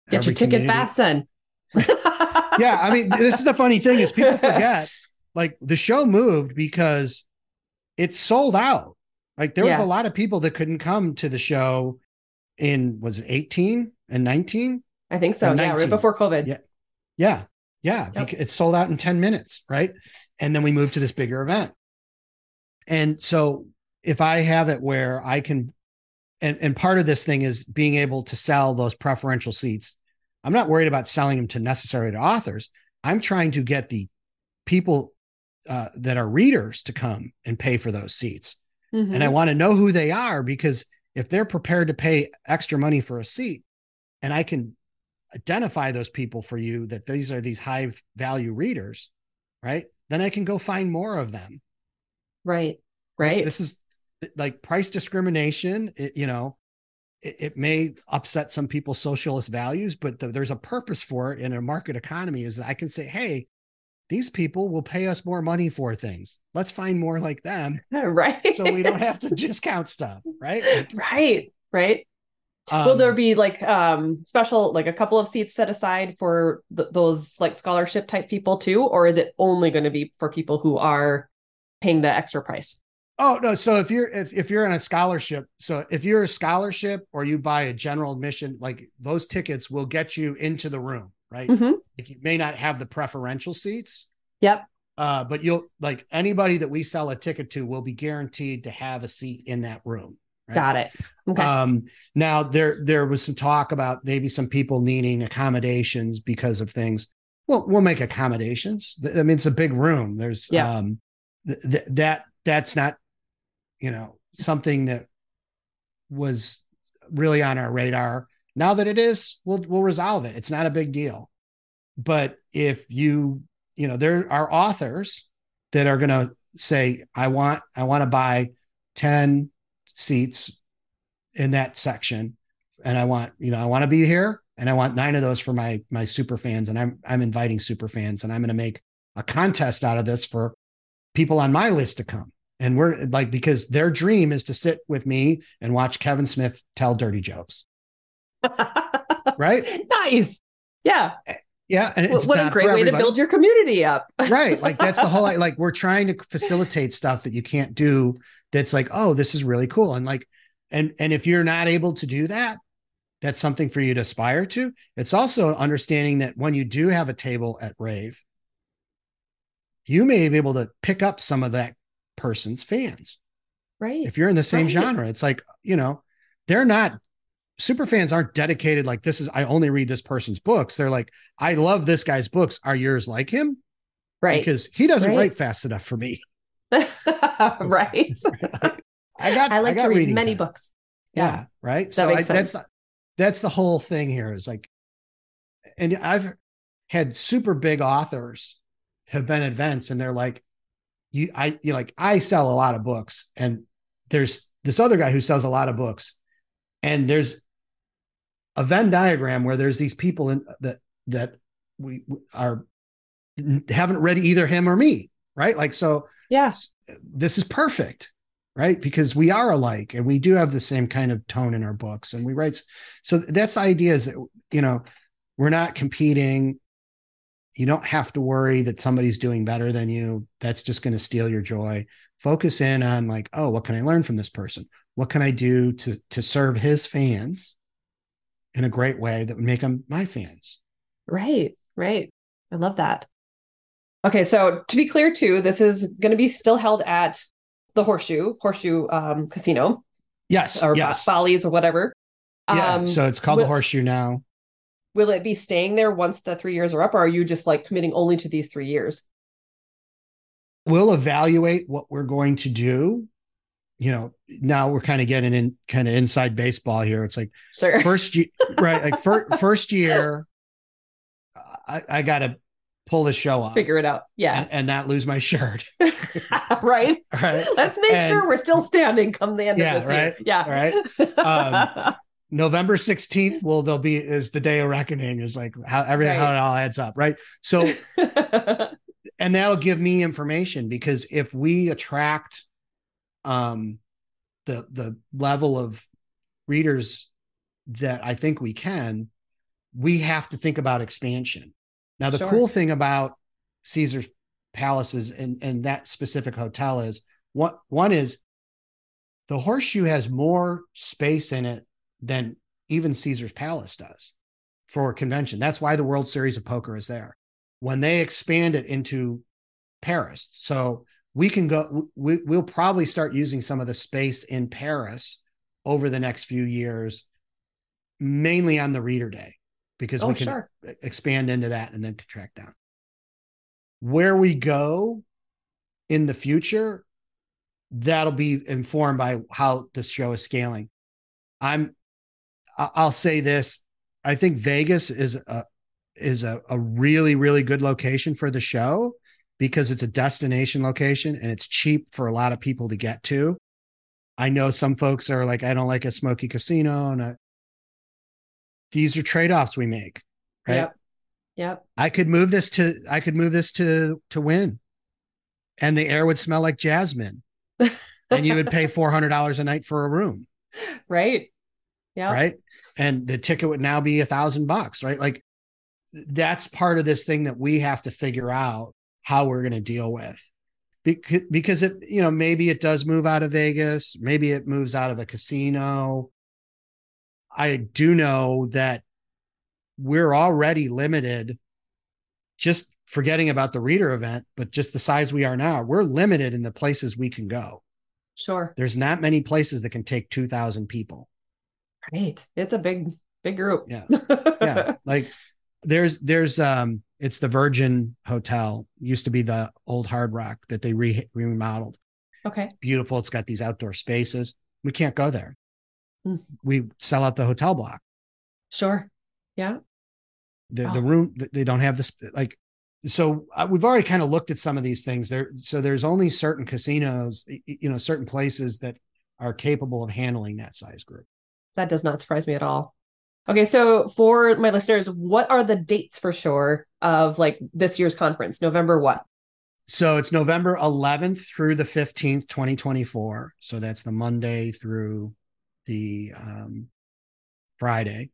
Get Every your ticket fast then. yeah. I mean, this is the funny thing is people forget like the show moved because it's sold out. Like there was a lot of people that couldn't come to the show in was it 18 and 19? I think so. Yeah, right before COVID. Yeah. Yeah. Yeah, yep. it's sold out in 10 minutes, right? And then we move to this bigger event. And so if I have it where I can and and part of this thing is being able to sell those preferential seats. I'm not worried about selling them to necessarily to authors. I'm trying to get the people uh, that are readers to come and pay for those seats. Mm-hmm. And I want to know who they are because if they're prepared to pay extra money for a seat and I can identify those people for you that these are these high value readers, right? Then I can go find more of them. Right. Right. This is like price discrimination. It, you know, it, it, may upset some people's socialist values, but the, there's a purpose for it in a market economy is that I can say, hey, these people will pay us more money for things. Let's find more like them. Right. so we don't have to discount stuff. Right. Right. Right. Um, Will there um, be like um special like a couple of seats set aside for th- those like scholarship type people too or is it only going to be for people who are paying the extra price? Oh no, so if you're if, if you're in a scholarship, so if you're a scholarship or you buy a general admission, like those tickets will get you into the room, right? Mm-hmm. Like you may not have the preferential seats. Yep. Uh, but you'll like anybody that we sell a ticket to will be guaranteed to have a seat in that room. Right? Got it. Okay. Um, now there there was some talk about maybe some people needing accommodations because of things. Well, we'll make accommodations. I mean, it's a big room. There's yeah. um, th- th- that that's not you know something that was really on our radar. Now that it is, we'll we'll resolve it. It's not a big deal. But if you you know there are authors that are going to say, I want I want to buy ten seats in that section and I want, you know, I want to be here and I want nine of those for my my super fans and I'm I'm inviting super fans and I'm going to make a contest out of this for people on my list to come. And we're like because their dream is to sit with me and watch Kevin Smith tell dirty jokes. right? Nice. Yeah. Yeah, and what a great way to build your community up. right, like that's the whole like we're trying to facilitate stuff that you can't do. That's like, oh, this is really cool, and like, and and if you're not able to do that, that's something for you to aspire to. It's also understanding that when you do have a table at Rave, you may be able to pick up some of that person's fans. Right. If you're in the same Right. genre, it's like, you know, they're not super fans aren't dedicated like this is I only read this person's books. They're like, I love this guy's books. Are yours like him? Right. Because he doesn't Right. write fast enough for me. right. I got I like got to read many time. books. Yeah. Right. That so makes I, that's sense. the, that's the whole thing here is like, and I've had super big authors have been events and they're like, you, I, you like, I sell a lot of books and there's this other guy who sells a lot of books and there's a Venn diagram where there's these people in uh, that, that we are haven't read either him or me. Right. Like, so Yeah. this is perfect right because we are alike and we do have the same kind of tone in our books and we write so that's the idea is that you know we're not competing you don't have to worry that somebody's doing better than you that's just going to steal your joy focus in on like oh what can i learn from this person what can i do to to serve his fans in a great way that would make them my fans Right. Right. I love that. Okay, so to be clear too, this is going to be still held at the Horseshoe, Horseshoe um, Casino yes or yes Bally's or whatever. yeah Um, so it's called the horseshoe now will it be staying there once the three years are up, or are you just like committing only to these three years? we'll evaluate what we're going to do. You know, now we're kind of getting in kind of inside baseball here. It's like Sure. first year, right? Like fir- first year, I, I got to pull the show off, Figure it out. Yeah. and, and not lose my shirt. right. Right. Let's make And- sure we're still standing come the end Yeah, of this right, year. Yeah. right. Um, November 16th will there'll be is the day of reckoning is like how everything how it all adds up. Right. So and that'll give me information because if we attract um the the level of readers that I think we can, we have to think about expansion. Now the Sure. cool thing about Caesar's palaces and and that specific hotel is what one is the horseshoe has more space in it than even Caesar's palace does for convention. That's why the World Series of Poker is there. When they expand it into Paris. So we can go, we, we'll probably start using some of the space in Paris over the next few years, mainly on the reader day, because oh, we can sure. expand into that and then contract down. Where we go in the future, that'll be informed by how this show is scaling. I'm, I'll say this: I think Vegas is a is a, a really really good location for the show because it's a destination location and it's cheap for a lot of people to get to. I know some folks are like, I don't like a smoky casino, and I, these are trade offs we make, right? Yep. Yep. I could move this to I could move this to to Wynn, and the air would smell like jasmine, and you would pay four hundred dollars a night for a room, right. Yeah. right? And the ticket would now be a thousand bucks, right? Like that's part of this thing that we have to figure out how we're going to deal with. Because, because it, you know, maybe it does move out of Vegas, maybe it moves out of a casino. I do know that we're already limited, just forgetting about the reader event, but just the size we are now, we're limited in the places we can go. Sure. There's not many places that can take 2,000 people. Right. It's a big, big group. Yeah. yeah like there's there's um it's the virgin hotel used to be the old hard rock that they re- remodeled okay. It's beautiful it's got these outdoor spaces we can't go there Hmm. we sell out the hotel block Sure. Yeah. the, the room they don't have this like so uh, we've already kind of looked at some of these things there so there's only certain casinos you know certain places that are capable of handling that size group That does not surprise me at all. Okay, so for my listeners, what are the dates for sure of like this year's conference? November what? So it's November 11th through the 15th, 2024. So that's the Monday through the um, Friday.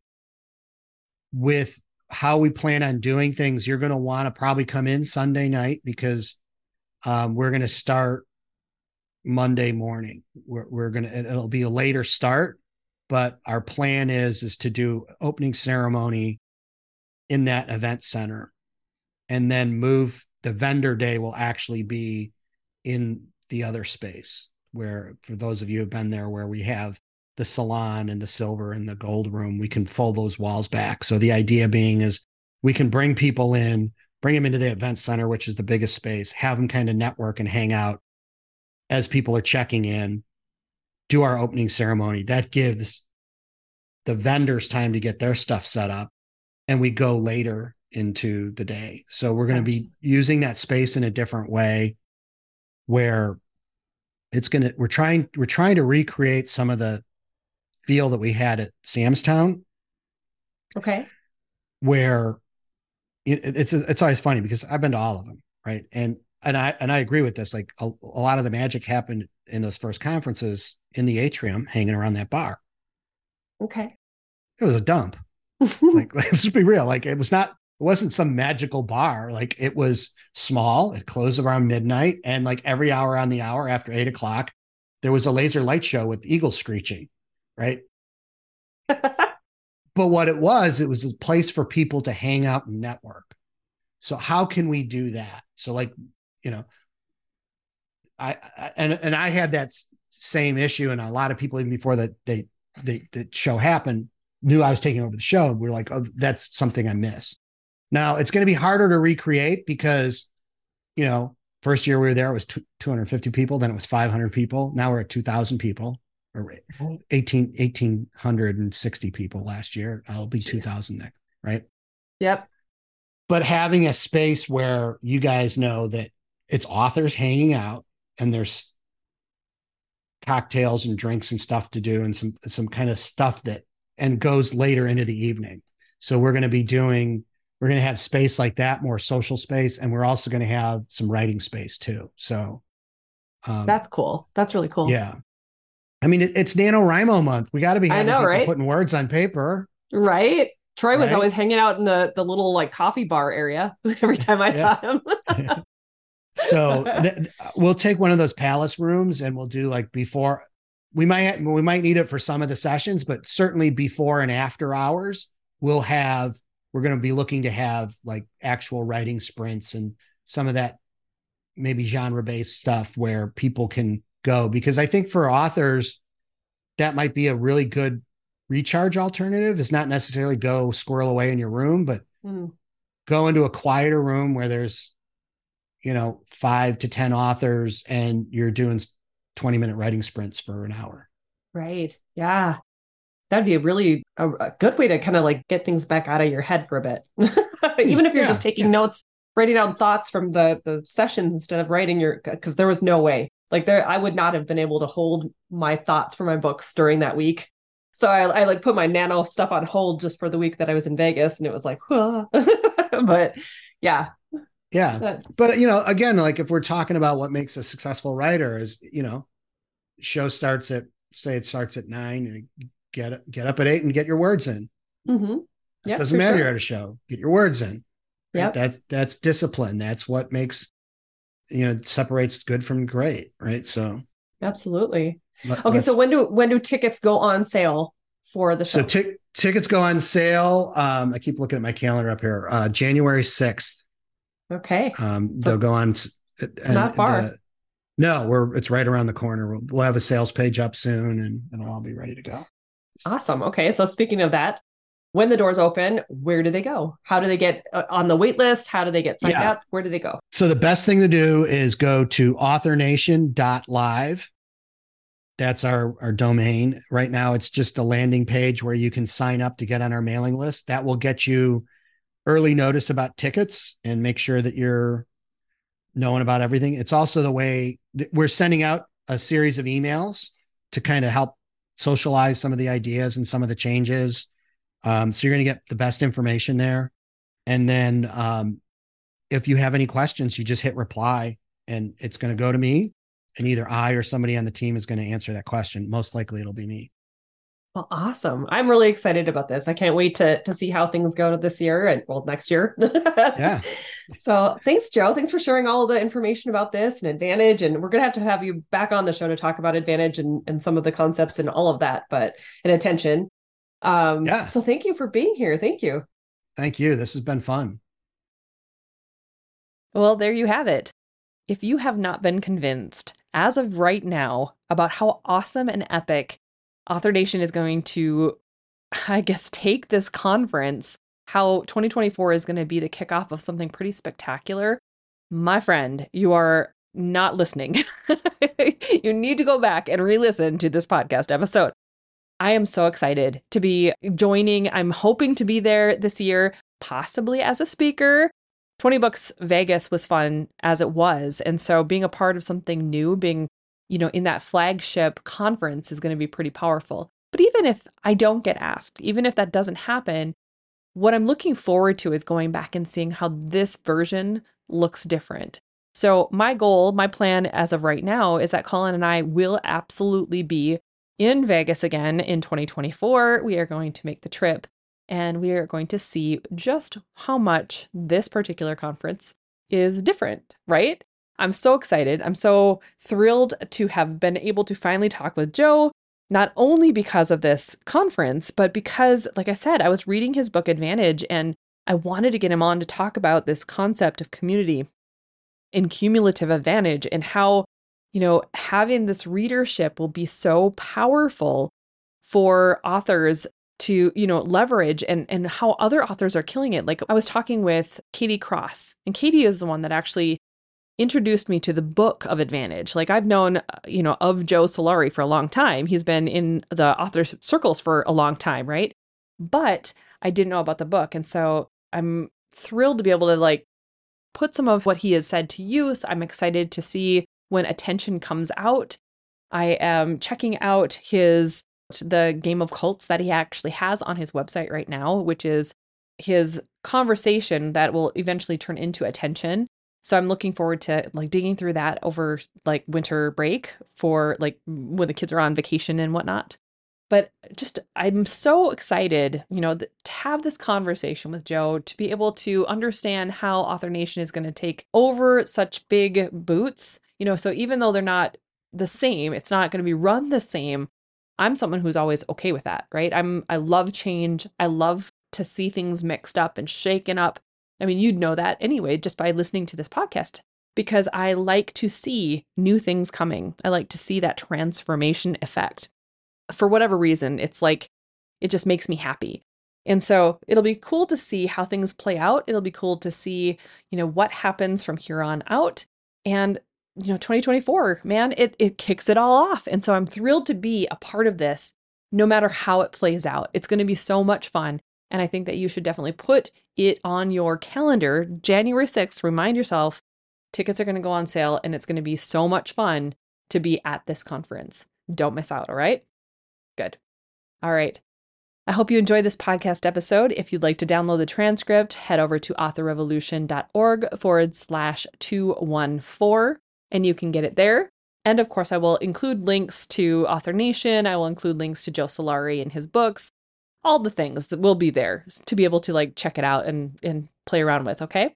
With how we plan on doing things, you're going to want to probably come in Sunday night because um, we're going to start Monday morning. We're, we're going to, it'll be a later start but our plan is is to do opening ceremony in that event center and then move the vendor day will actually be in the other space where for those of you who've been there where we have the salon and the silver and the gold room we can fold those walls back. So the idea being is we can bring people in bring them into the event center which is the biggest space have them kind of network and hang out as people are checking in do our opening ceremony. That gives the vendors time to get their stuff set up and we go later into the day so we're going to be using that space in a different way where it's going to we're trying we're trying to recreate some of the feel that we had at Sam's Town. Okay. Where it, it's it's always funny because I've been to all of them, right? And and I and I agree with this. Like a, a lot of the magic happened in those first conferences in the atrium, hanging around that bar. Okay. It was a dump. like let's be real. Like it was not it wasn't some magical bar. Like it was small. It closed around midnight, and like every hour on the hour after eight o'clock, there was a laser light show with eagles screeching, right? but what it was, it was a place for people to hang out and network. So how can we do that? So like, you know, I, I and and I had that same issue, and a lot of people even before that they they the show happened knew I was taking over the show. We are like, oh, that's something I miss. Now it's going to be harder to recreate because, you know, first year we were there it was 250 people, then it was 500 people. Now we're at 2,000 people or 18, 1,860 people last year. I'll be 2,000 next, right? Yep. But having a space where you guys know that it's authors hanging out and there's cocktails and drinks and stuff to do and some some kind of stuff that and goes later into the evening. So we're going to be doing we're going to have space like that, more social space, and we're also going to have some writing space too. So um, that's cool. That's really cool. Yeah. I mean, it, it's NaNoWriMo month. We got to be I know, right? putting words on paper. Right. Troy was always hanging out in the the little like coffee bar area every time I saw him. so th- we'll take one of those palace rooms and we'll do like before we might we might need it for some of the sessions, but certainly before and after hours, we'll have we're going to be looking to have like actual writing sprints and some of that maybe genre based stuff where people can go. Because I think for authors that might be a really good recharge alternative. Is not necessarily go squirrel away in your room but mm. go into a quieter room where there's you know 5 to 10 authors and you're doing 20 minute writing sprints for an hour. Right. Yeah that'd be a really a, a good way to kind of like get things back out of your head for a bit. Even if you're yeah, just taking yeah. notes writing down thoughts from the the sessions instead of writing your because there was no way. Like there i would not have been able to hold my thoughts for my books during that week. So I, I like put my nano stuff on hold just for the week that i was in vegas and it was like but yeah. Yeah. But you know again like if we're talking about what makes a successful writer is you know show starts at say it starts at nine get get up at eight and get your words in. Mm-hmm. It doesn't matter sure. you're at a show. Get your words in. Yeah, that's that's discipline. That's what makes you know separates good from great, right? So absolutely. Let, okay, so when do when do tickets go on sale for the show? So t- tickets go on sale. Um, I keep looking at my calendar up here. Uh, January sixth. Okay. Um, so they'll go on. And not far. The, no, we're it's right around the corner. We'll, we'll have a sales page up soon, and it'll all be ready to go. Awesome. Okay. So speaking of that, when the doors open, where do they go? How do they get uh, on the wait list? How do they get signed yeah. up? Where do they go? So the best thing to do is go to authornation.live. That's our, our domain. Right now, it's just a landing page where you can sign up to get on our mailing list. That will get you early notice about tickets and make sure that you're knowing about everything. It's also the way we're sending out a series of emails to kind of help socialize some of the ideas and some of the changes. Um, so you're going to get the best information there. And then um, if you have any questions, you just hit reply and it's going to go to me. And either I or somebody on the team is going to answer that question. Most likely it'll be me. Well, awesome. I'm really excited about this. I can't wait to to see how things go this year and well next year. yeah. So thanks, Joe. Thanks for sharing all the information about this and Advantage. And we're gonna have to have you back on the show to talk about Advantage and, and some of the concepts and all of that, but and attention. Um yeah. so thank you for being here. Thank you. Thank you. This has been fun. Well, there you have it. If you have not been convinced as of right now about how awesome and epic Author Nation is going to, I guess, take this conference, how 2024 is going to be the kickoff of something pretty spectacular, my friend, you are not listening. you need to go back and re listen to this podcast episode. I am so excited to be joining. I'm hoping to be there this year, possibly as a speaker. 20 Books Vegas was fun as it was. And so being a part of something new, being you know, in that flagship conference is going to be pretty powerful. But even if I don't get asked, even if that doesn't happen, what I'm looking forward to is going back and seeing how this version looks different. So, my goal, my plan as of right now is that Colin and I will absolutely be in Vegas again in 2024. We are going to make the trip and we are going to see just how much this particular conference is different, right? I'm so excited. I'm so thrilled to have been able to finally talk with Joe, not only because of this conference, but because, like I said, I was reading his book Advantage and I wanted to get him on to talk about this concept of community and cumulative advantage and how, you know, having this readership will be so powerful for authors to you know leverage and and how other authors are killing it like i was talking with katie cross and katie is the one that actually introduced me to the book of Advantage. Like I've known, uh, you know, of Joe Solari for a long time. He's been in the author circles for a long time, right? But I didn't know about the book. And so I'm thrilled to be able to like put some of what he has said to use. I'm excited to see when attention comes out. I am checking out his the game of cults that he actually has on his website right now, which is his conversation that will eventually turn into attention so I'm looking forward to like digging through that over like winter break for like when the kids are on vacation and whatnot. But just I'm so excited, you know, to have this conversation with Joe to be able to understand how Author Nation is going to take over such big boots. You know, so even though they're not the same, it's not going to be run the same. I'm someone who's always okay with that, right? I'm I love change. I love to see things mixed up and shaken up I mean, you'd know that anyway just by listening to this podcast because I like to see new things coming. I like to see that transformation effect. For whatever reason, it's like it just makes me happy. And so it'll be cool to see how things play out. It'll be cool to see, you know, what happens from here on out. And, you know, 2024, man, it it kicks it all off. And so I'm thrilled to be a part of this no matter how it plays out. It's going to be so much fun. And I think that you should definitely put it on your calendar. January 6th, remind yourself tickets are going to go on sale and it's going to be so much fun to be at this conference. Don't miss out, all right? Good. All right. I hope you enjoyed this podcast episode. If you'd like to download the transcript, head over to authorrevolution.org forward slash 214 and you can get it there. And of course, I will include links to Author Nation. I will include links to Joe Solari and his books all the things that will be there to be able to like check it out and and play around with, okay?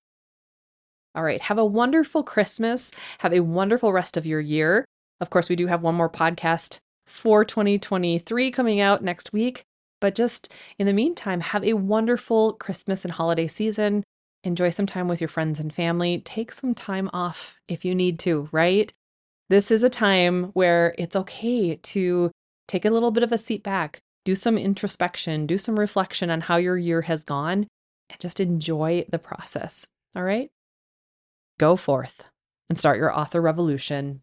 All right, have a wonderful Christmas. Have a wonderful rest of your year. Of course, we do have one more podcast for 2023 coming out next week, but just in the meantime, have a wonderful Christmas and holiday season. Enjoy some time with your friends and family. Take some time off if you need to, right? This is a time where it's okay to take a little bit of a seat back, do some introspection, do some reflection on how your year has gone, and just enjoy the process. All right? Go forth and start your author revolution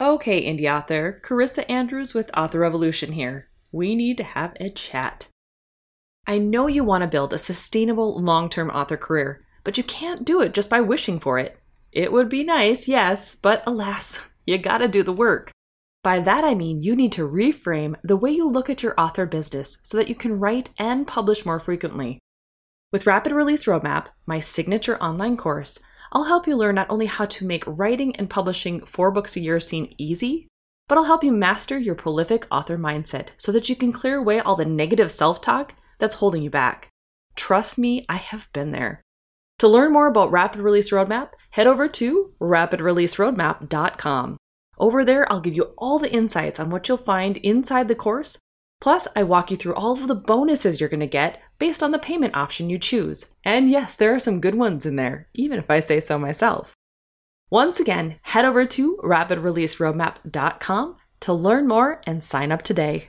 Okay, indie author, Carissa Andrews with Author Revolution here. we need to have a chat. I know you want to build a sustainable long term author career, but you can't do it just by wishing for it. It would be nice, yes, but alas, you gotta do the work. By that I mean you need to reframe the way you look at your author business so that you can write and publish more frequently. With Rapid Release Roadmap, my signature online course, I'll help you learn not only how to make writing and publishing four books a year seem easy, but I'll help you master your prolific author mindset so that you can clear away all the negative self talk that's holding you back. Trust me, I have been there. To learn more about Rapid Release Roadmap, head over to rapidreleaseroadmap.com. Over there, I'll give you all the insights on what you'll find inside the course. Plus, I walk you through all of the bonuses you're going to get based on the payment option you choose. And yes, there are some good ones in there, even if I say so myself. Once again, head over to rapidreleaseroadmap.com to learn more and sign up today.